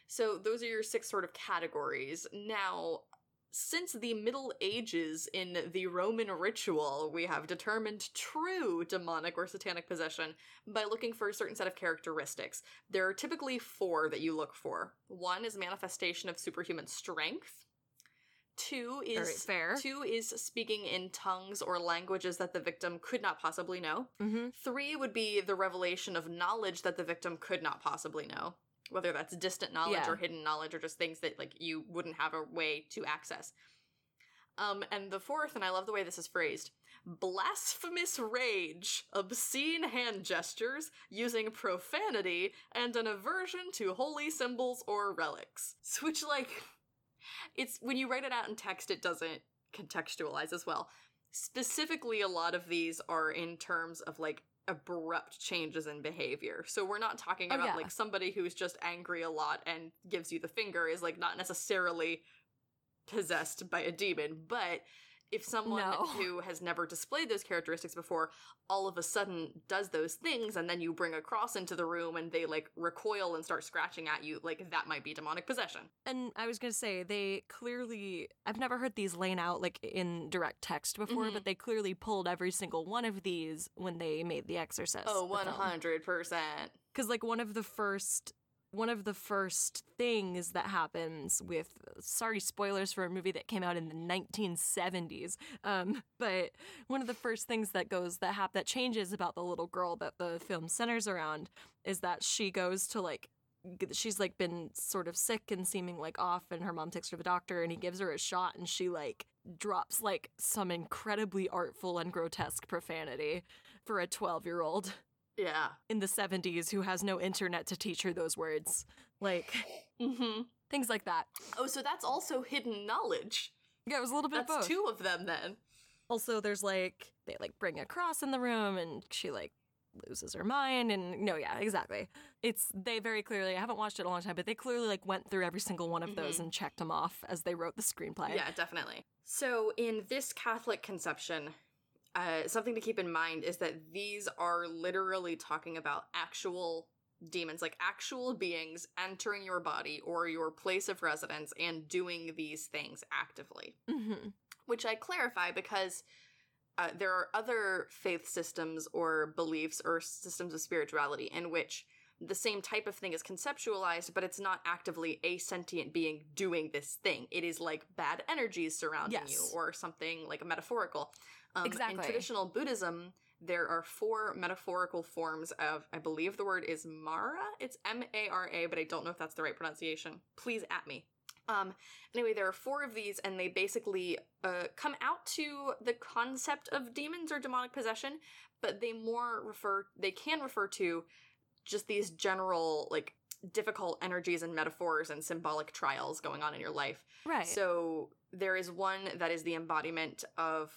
So those are your six sort of categories. Now, since the Middle Ages in the Roman ritual, we have determined true demonic or satanic possession by looking for a certain set of characteristics. There are typically four that you look for. One is manifestation of superhuman strength. Two is right, fair. two is speaking in tongues or languages that the victim could not possibly know. Mm-hmm. Three would be the revelation of knowledge that the victim could not possibly know, whether that's distant knowledge Yeah. or hidden knowledge or just things that like you wouldn't have a way to access. Um, and the fourth, and I love the way this is phrased, blasphemous rage, obscene hand gestures, using profanity, and an aversion to holy symbols or relics. So, Which, like, it's when you write it out in text, it doesn't contextualize as well. Specifically, a lot of these are in terms of like abrupt changes in behavior. So we're not talking Oh, about yeah. like somebody who's just angry a lot and gives you the finger is like not necessarily possessed by a demon, but if someone No. who has never displayed those characteristics before all of a sudden does those things and then you bring a cross into the room and they like recoil and start scratching at you, like that might be demonic possession. And I was gonna say they clearly I've never heard these laid out like in direct text before, Mhm. but they clearly pulled every single one of these when they made The Exorcist. Oh, 100%. Because like one of the first one of the first things that happens with sorry spoilers for a movie that came out in the 1970s um <laughs> but one of the first things that goes that hap- that changes about the little girl that the film centers around is that she goes to like she's like been sort of sick and seeming like off and her mom takes her to the doctor and he gives her a shot and she like drops like some incredibly artful and grotesque profanity for a 12 year old Yeah. in the 70s who has no internet to teach her those words. Like Mm-hmm. things like that. Oh, so that's also hidden knowledge. Yeah, it was a little bit That's of both. two of them then. Also, there's like they like bring a cross in the room and she like loses her mind and no, yeah, exactly. It's they very clearly I haven't watched it a long time, but they clearly like went through every single one of those and checked them off as they wrote the screenplay. Yeah, definitely. So, in this Catholic conception, uh, something to keep in mind is that these are literally talking about actual demons, like actual beings entering your body or your place of residence and doing these things actively. hmm Which I clarify because uh, there are other faith systems or beliefs or systems of spirituality in which the same type of thing is conceptualized, but it's not actively a sentient being doing this thing. It is like bad energies surrounding Yes. you or something like a metaphorical. Um, Exactly. In traditional Buddhism, there are four metaphorical forms of, I believe the word is Mara. It's M A R A, but I don't know if that's the right pronunciation. Please at me. Um, anyway, there are four of these, and they basically uh, come out to the concept of demons or demonic possession, but they more refer, they can refer to just these general, like, difficult energies and metaphors and symbolic trials going on in your life. Right. So there is one that is the embodiment of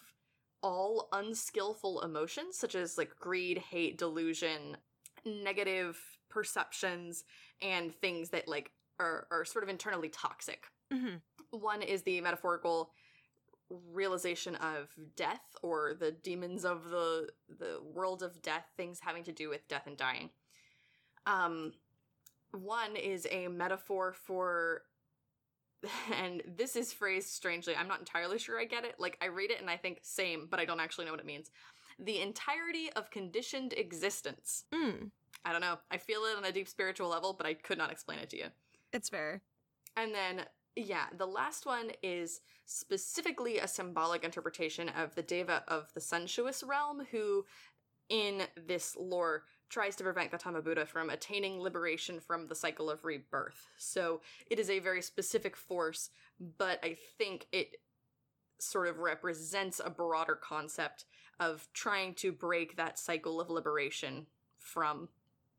all unskillful emotions, such as like greed, hate, delusion, negative perceptions, and things that like are, are sort of internally toxic. hmm One is the metaphorical realization of death or the demons of the the world of death, things having to do with death and dying. Um one is a metaphor for <laughs> and this is phrased strangely. I'm not entirely sure I get it. Like I read it and I think same, but I don't actually know what it means. The entirety of conditioned existence. Mm. I don't know. I feel it on a deep spiritual level, but I could not explain it to you. It's fair. And then, yeah, the last one is specifically a symbolic interpretation of the Deva of the sensuous realm, who, in this lore, tries to prevent Gautama Buddha from attaining liberation from the cycle of rebirth. So it is a very specific force, but I think it sort of represents a broader concept of trying to break that cycle of liberation from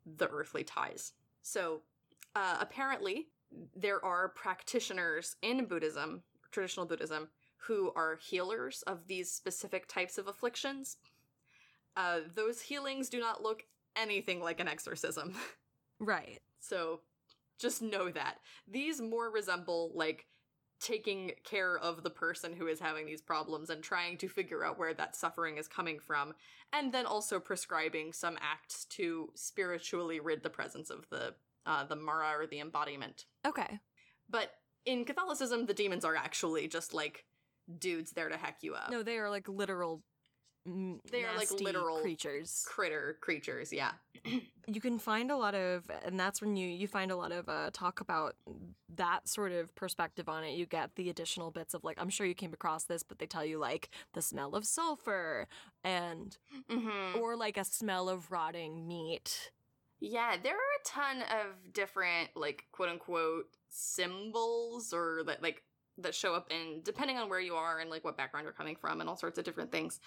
the earthly ties. So uh, apparently, there are practitioners in Buddhism, traditional Buddhism, who are healers of these specific types of afflictions. Uh, those healings do not look anything like an exorcism. <laughs> Right. so just know that. These more resemble like taking care of the person who is having these problems and trying to figure out where that suffering is coming from, and then also prescribing some acts to spiritually rid the presence of the uh, the Mara or the embodiment. Okay. But in Catholicism, the demons are actually just like dudes there to heck you up. No, they are like literal. They are, like, literal creatures. critter creatures, yeah. <clears throat> you can find a lot of and that's when you you find a lot of uh, talk about that sort of perspective on it you get the additional bits of like i'm sure you came across this but they tell you like the smell of sulfur and Mm-hmm. or like a smell of rotting meat Yeah, there are a ton of different like quote unquote symbols or that like that show up in depending on where you are and like what background you're coming from and all sorts of different things.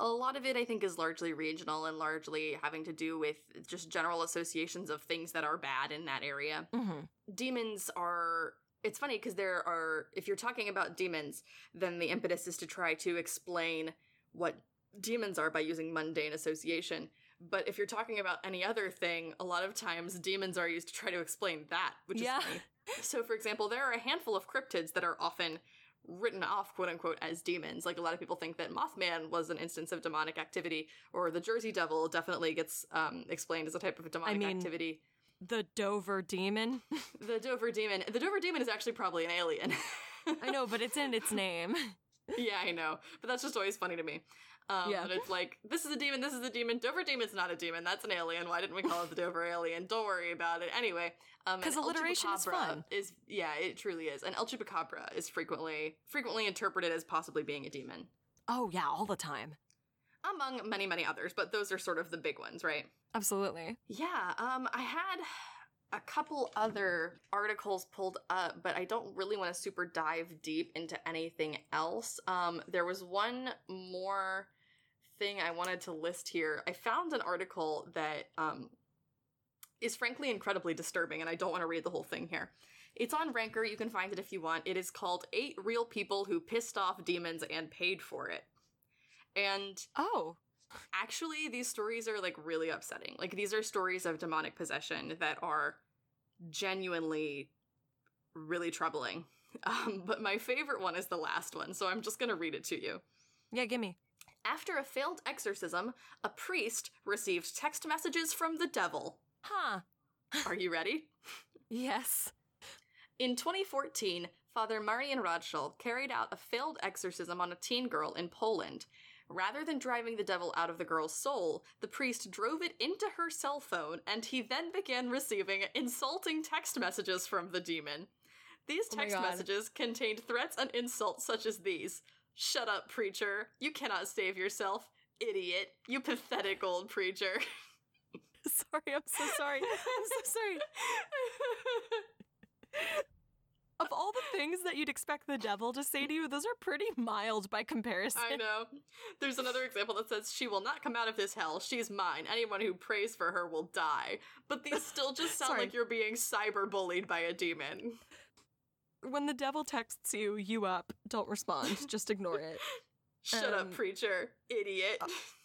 A lot of it I think is largely regional and largely having to do with just general associations of things that are bad in that area. mm-hmm. Demons are it's funny because there are if you're talking about demons, then the impetus is to try to explain what demons are by using mundane association. But if you're talking about any other thing, a lot of times demons are used to try to explain that, which Yeah. is funny. So, for example, there are a handful of cryptids that are often written off, quote unquote, as demons. Like a lot of people think that Mothman was an instance of demonic activity, or the Jersey Devil definitely gets um, explained as a type of demonic I mean- activity. the dover demon <laughs> The Dover Demon. The Dover Demon is actually probably an alien. i know but it's in its <laughs> name yeah, I know. But that's just always funny to me. Um, Yeah. But it's like, this is a demon, this is a demon. Dover Demon's not a demon. That's an alien. Why didn't we call it the Dover Alien? Don't worry about it. Anyway. Because El alliteration is fun. Is, yeah, it truly is. And El Chupacabra is frequently frequently interpreted as possibly being a demon. oh yeah all the time Among many, many others, but those are sort of the big ones, right? absolutely Yeah, um, I had a couple other articles pulled up, but I don't really want to super dive deep into anything else. Um, there was one more thing I wanted to list here. I found an article that um, is frankly incredibly disturbing, and I don't want to read the whole thing here. It's on Ranker. You can find it if you want. It is called Eight Real People Who Pissed Off Demons and Paid for It. And oh actually these stories are like really upsetting like these are stories of demonic possession that are genuinely really troubling <laughs> um, but my favorite one is the last one so i'm just gonna read it to you yeah gimme after a failed exorcism a priest received text messages from the devil huh <laughs> are you ready yes In 2014, Father Marian Rajchel carried out a failed exorcism on a teen girl in Poland. Rather than driving the devil out of the girl's soul, the priest drove it into her cell phone, and he then began receiving insulting text messages from the demon. These Oh text God. messages contained threats and insults such as these Shut up, preacher. You cannot save yourself. Idiot. You pathetic old preacher. <laughs> sorry i'm so sorry i'm so sorry of all the things that you'd expect the devil to say to you, those are pretty mild by comparison. I know. There's another example that says, She will not come out of this hell. She's mine. Anyone who prays for her will die. But these still just sound like you're being cyber bullied by a demon. When the devil texts you, you up, don't respond. <laughs> Just ignore it. Shut Um, up, preacher. Idiot.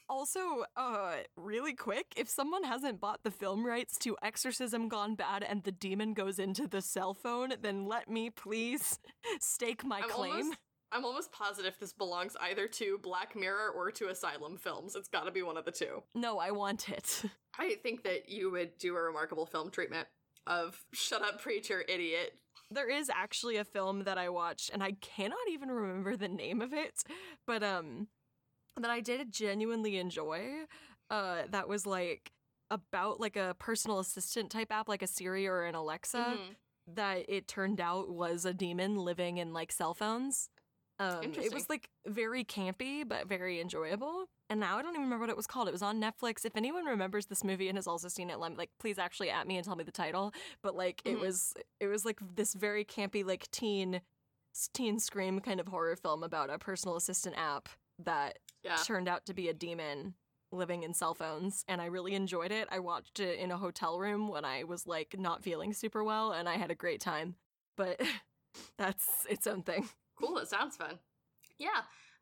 Also, uh, really quick, if someone hasn't bought the film rights to Exorcism Gone Bad and the demon goes into the cell phone, then let me please <laughs> stake my I'm claim. almost, I'm almost positive this belongs either to Black Mirror or to Asylum Films. It's gotta be one of the two. No, I want it. <laughs> I think that you would do a remarkable film treatment of Shut Up, Preacher, Idiot. There is actually a film that I watched, and I cannot even remember the name of it, but um, that I did genuinely enjoy. Uh, that was like about like a personal assistant type app, like a Siri or an Alexa. Mhm. that it turned out was a demon living in like cell phones. Um, it was like very campy but very enjoyable. And now I don't even remember what it was called. It was on Netflix. If anyone remembers this movie and has also seen it, let me, like please actually at me and tell me the title. But like it Mhm. was it was like this very campy like teen teen scream kind of horror film about a personal assistant app that Yeah. turned out to be a demon living in cell phones and I really enjoyed it. I watched it in a hotel room when I was like not feeling super well and I had a great time. But <laughs> that's its own thing. Cool, it sounds fun. Yeah.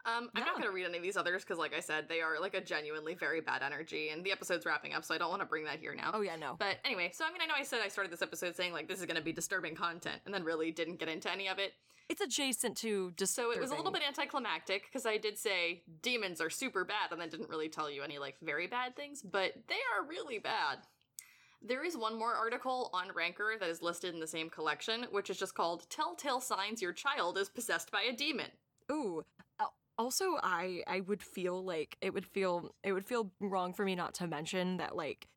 Um, I'm not going to read any of these others because, like I said, they are like a genuinely very bad energy, and the episode's wrapping up, so I don't want to bring that here now. Oh yeah, no. But anyway, so I mean, I know I said I started this episode saying like this is going to be disturbing content, and then really didn't get into any of it. It's adjacent to just So it was a little bit anticlimactic because I did say demons are super bad, and then didn't really tell you any like very bad things, but they are really bad. There is one more article on Ranker that is listed in the same collection, which is just called "Telltale Signs Your Child is Possessed by a Demon." Ooh. Also, I I would feel like it would feel it would feel wrong for me not to mention that like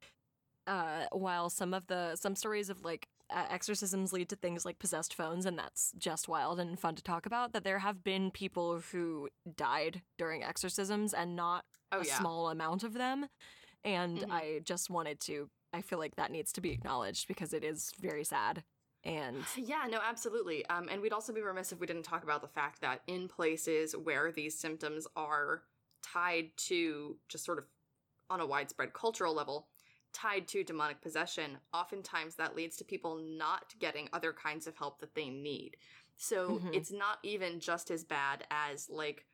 uh while some of the some stories of like uh, exorcisms lead to things like possessed phones and that's just wild and fun to talk about that there have been people who died during exorcisms and not Oh a yeah, small amount of them and Mhm. I just wanted to I feel like that needs to be acknowledged because it is very sad and <sighs> Yeah, no, absolutely. Um, and we'd also be remiss if we didn't talk about the fact that in places where these symptoms are tied to just sort of on a widespread cultural level, tied to demonic possession, oftentimes that leads to people not getting other kinds of help that they need. So Mhm. it's not even just as bad as like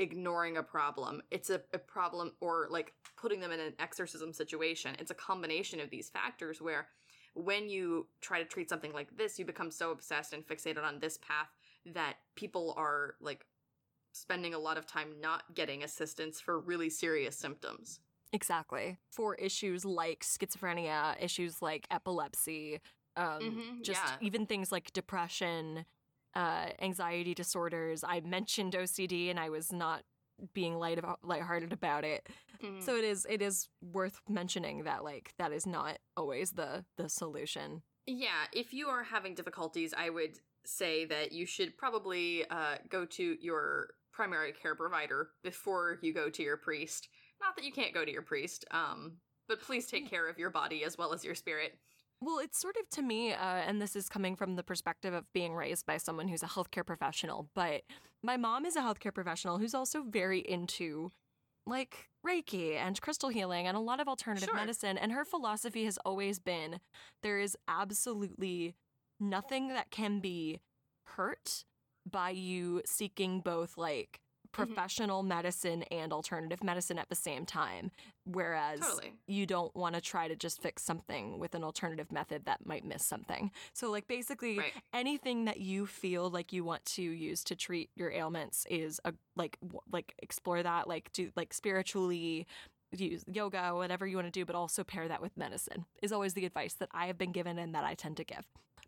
ignoring a problem. It's a, a problem or like putting them in an exorcism situation. It's a combination of these factors where when you try to treat something like this, you become so obsessed and fixated on this path that people are like spending a lot of time not getting assistance for really serious symptoms. Exactly. For issues like schizophrenia, issues like epilepsy, um, Mhm, just yeah. even things like depression, uh, anxiety disorders. I mentioned OCD and I was not being light about, lighthearted about it. Mhm. So it is it is worth mentioning that like that is not always the the solution. Yeah, if you are having difficulties, I would say that you should probably uh, go to your primary care provider before you go to your priest. Not that you can't go to your priest, um, but please take care of your body as well as your spirit. Well, it's sort of to me, uh, and this is coming from the perspective of being raised by someone who's a healthcare professional, but my mom is a healthcare professional who's also very into like Reiki and crystal healing and a lot of alternative Sure. medicine. And her philosophy has always been there is absolutely nothing that can be hurt by you seeking both like Mm-hmm. professional medicine and alternative medicine at the same time. Whereas Totally. you don't want to try to just fix something with an alternative method that might miss something. So, like, basically, Right. anything that you feel like you want to use to treat your ailments is a like w- like explore that like do like spiritually use yoga whatever you want to do but also pair that with medicine is always the advice that i have been given and that i tend to give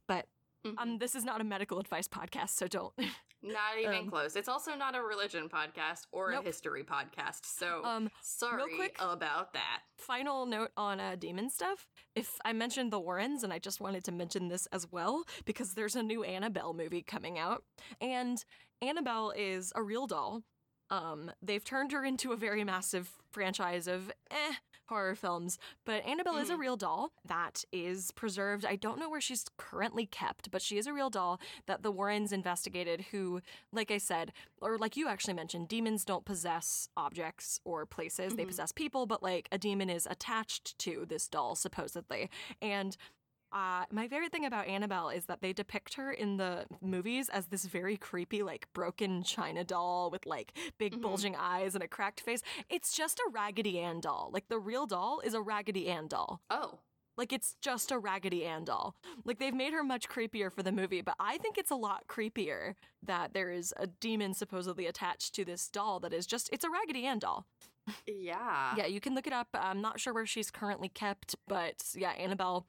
but Mhm. um this is not a medical advice podcast so don't <laughs> Not even Um, close. It's also not a religion podcast or Nope. a history podcast. So um sorry quick- about that. final note on uh, demon stuff. If I mentioned the Warrens, and I just wanted to mention this as well because there's a new Annabelle movie coming out, and Annabelle is a real doll. Um, they've turned her into a very massive franchise of eh horror films, but Annabelle is a Mhm. real doll that is preserved. I don't know where she's currently kept, but she is a real doll that the Warrens investigated who, like I said, or like you actually mentioned, demons don't possess objects or places. They Mhm. possess people, but like a demon is attached to this doll supposedly. And uh, my favorite thing about Annabelle is that they depict her in the movies as this very creepy, like broken china doll with like big Mhm. bulging eyes and a cracked face. It's just a Raggedy Ann doll. Like the real doll is a Raggedy Ann doll. Oh. Like it's just a Raggedy Ann doll. Like they've made her much creepier for the movie, but I think it's a lot creepier that there is a demon supposedly attached to this doll that is just it's a Raggedy Ann doll. Yeah. Yeah, you can look it up. I'm not sure where she's currently kept, but yeah, Annabelle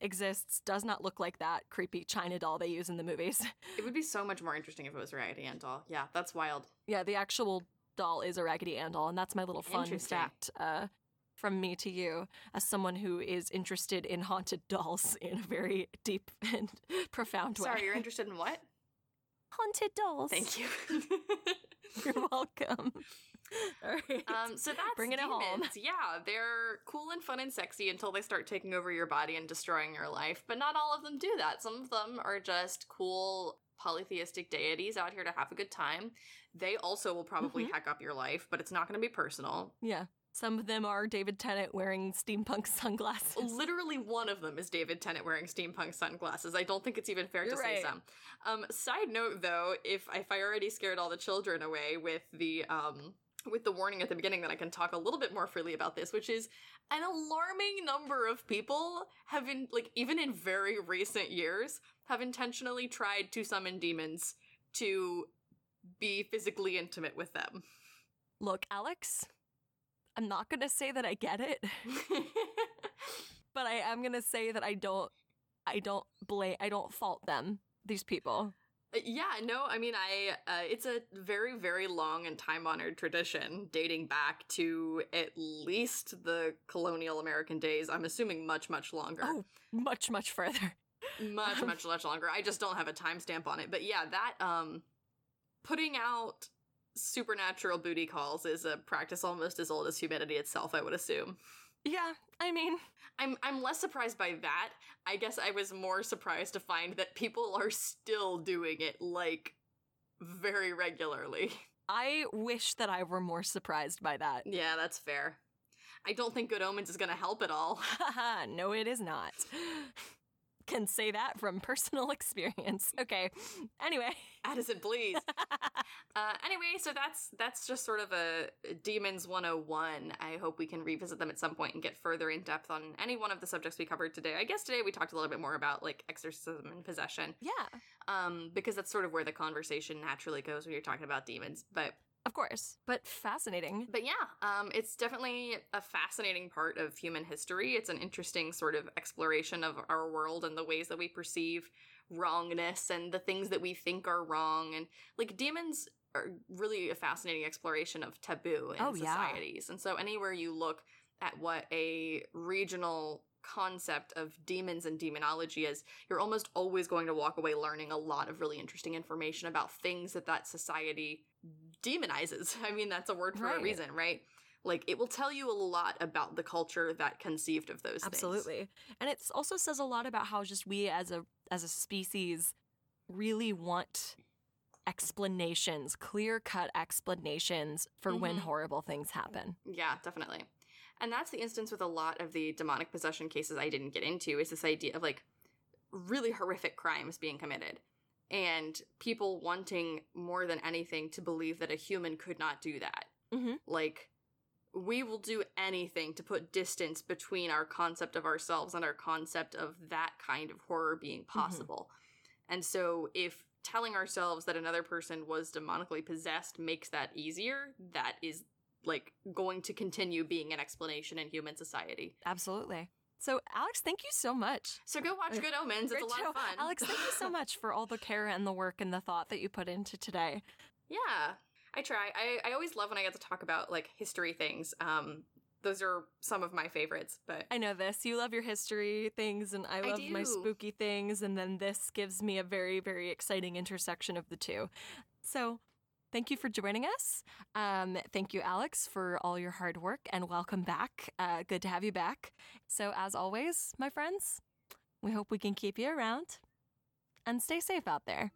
exists. Does not look like that creepy China doll they use in the movies. <laughs> It would be so much more interesting if it was a Raggedy Ann doll. Yeah, that's wild. yeah, the actual doll is a Raggedy Ann doll, and that's my little fun fact uh, from me to you as someone who is interested in haunted <laughs> dolls in a very deep <laughs> and profound way. Sorry, you're interested in what? haunted dolls. Thank you. You're welcome. <laughs> All right. um, so that's Bringing it home. demons. Yeah, they're cool and fun and sexy until they start taking over your body and destroying your life. But not all of them do that. Some of them are just cool polytheistic deities out here to have a good time. They also will probably Mhm. heck up your life, but it's not going to be personal. yeah. Some of them are David Tennant wearing steampunk <laughs> sunglasses. Literally one of them is David Tennant wearing steampunk sunglasses. I don't think it's even fair You're to say some. Um, side note though, if if I already scared all the children away with the um with the warning at the beginning, that I can talk a little bit more freely about this, which is an alarming number of people have been like even in very recent years have intentionally tried to summon demons to be physically intimate with them. Look, Alex, I'm not going to say that I get it, <laughs> but I am going to say that I don't I don't blame I don't fault them, these people. Uh, Yeah, no, I mean, I uh, it's a very, very long and time honored tradition dating back to at least the colonial American days. I'm assuming much, much longer. Oh, much much further. much, <laughs> much, much longer. I just don't have a timestamp on it. But yeah, that um, putting out supernatural booty calls is a practice almost as old as humanity itself. I would assume. Yeah, I mean, I'm I'm less surprised by that. I guess I was more surprised to find that people are still doing it like very regularly. I wish that I were more surprised by that. Yeah, that's fair. I don't think Good Omens is going to help at all. Haha, <laughs> no, it is not. Can say that from personal <laughs> experience. Okay. Anyway. Addison, please. <laughs> uh, anyway, so that's that's just sort of a Demons 101. I hope we can revisit them at some point and get further in depth on any one of the subjects we covered today. I guess today we talked a little bit more about like exorcism and possession, yeah, um, because that's sort of where the conversation naturally goes when you're talking about demons. But of course. But fascinating. But yeah, um, it's definitely a fascinating part of human history. It's an interesting sort of exploration of our world and the ways that we perceive wrongness and the things that we think are wrong. And like demons are really a fascinating exploration of taboo in Oh, yeah. societies. And so anywhere you look at what a regional concept of demons and demonology is, you're almost always going to walk away learning a lot of really interesting information about things that that society demonizes. <laughs> I mean, that's a word for a reason, right? Like it will tell you a lot about the culture that conceived of those things. Absolutely. And it also says a lot about how just we as a as a species really want explanations, clear-cut explanations for when Mhm. horrible things happen. Yeah, definitely. And that's the instance with a lot of the demonic possession cases I didn't get into is this idea of like really horrific crimes being committed and people wanting more than anything to believe that a human could not do that. Mhm. Like we will do anything to put distance between our concept of ourselves and our concept of that kind of horror being possible. And so if telling ourselves that another person was demonically possessed makes that easier, that is like going to continue being an explanation in human society. Absolutely. So, Alex, thank you so much. So go watch Good Omens. It's a lot of fun. Alex, thank you so <laughs> much for all the care and the work and the thought that you put into today. Yeah, I try. I, I always love when I get to talk about like history things. Um, those are some of my favorites. But I know this. You love your history things, and I I love my spooky things, and then this gives me a very, very exciting intersection of the two. So, thank you for joining us. Um, thank you, Alex, for all your hard work and welcome back. Uh, good to have you back. So, as always, my friends, we hope we can keep you around and stay safe out there.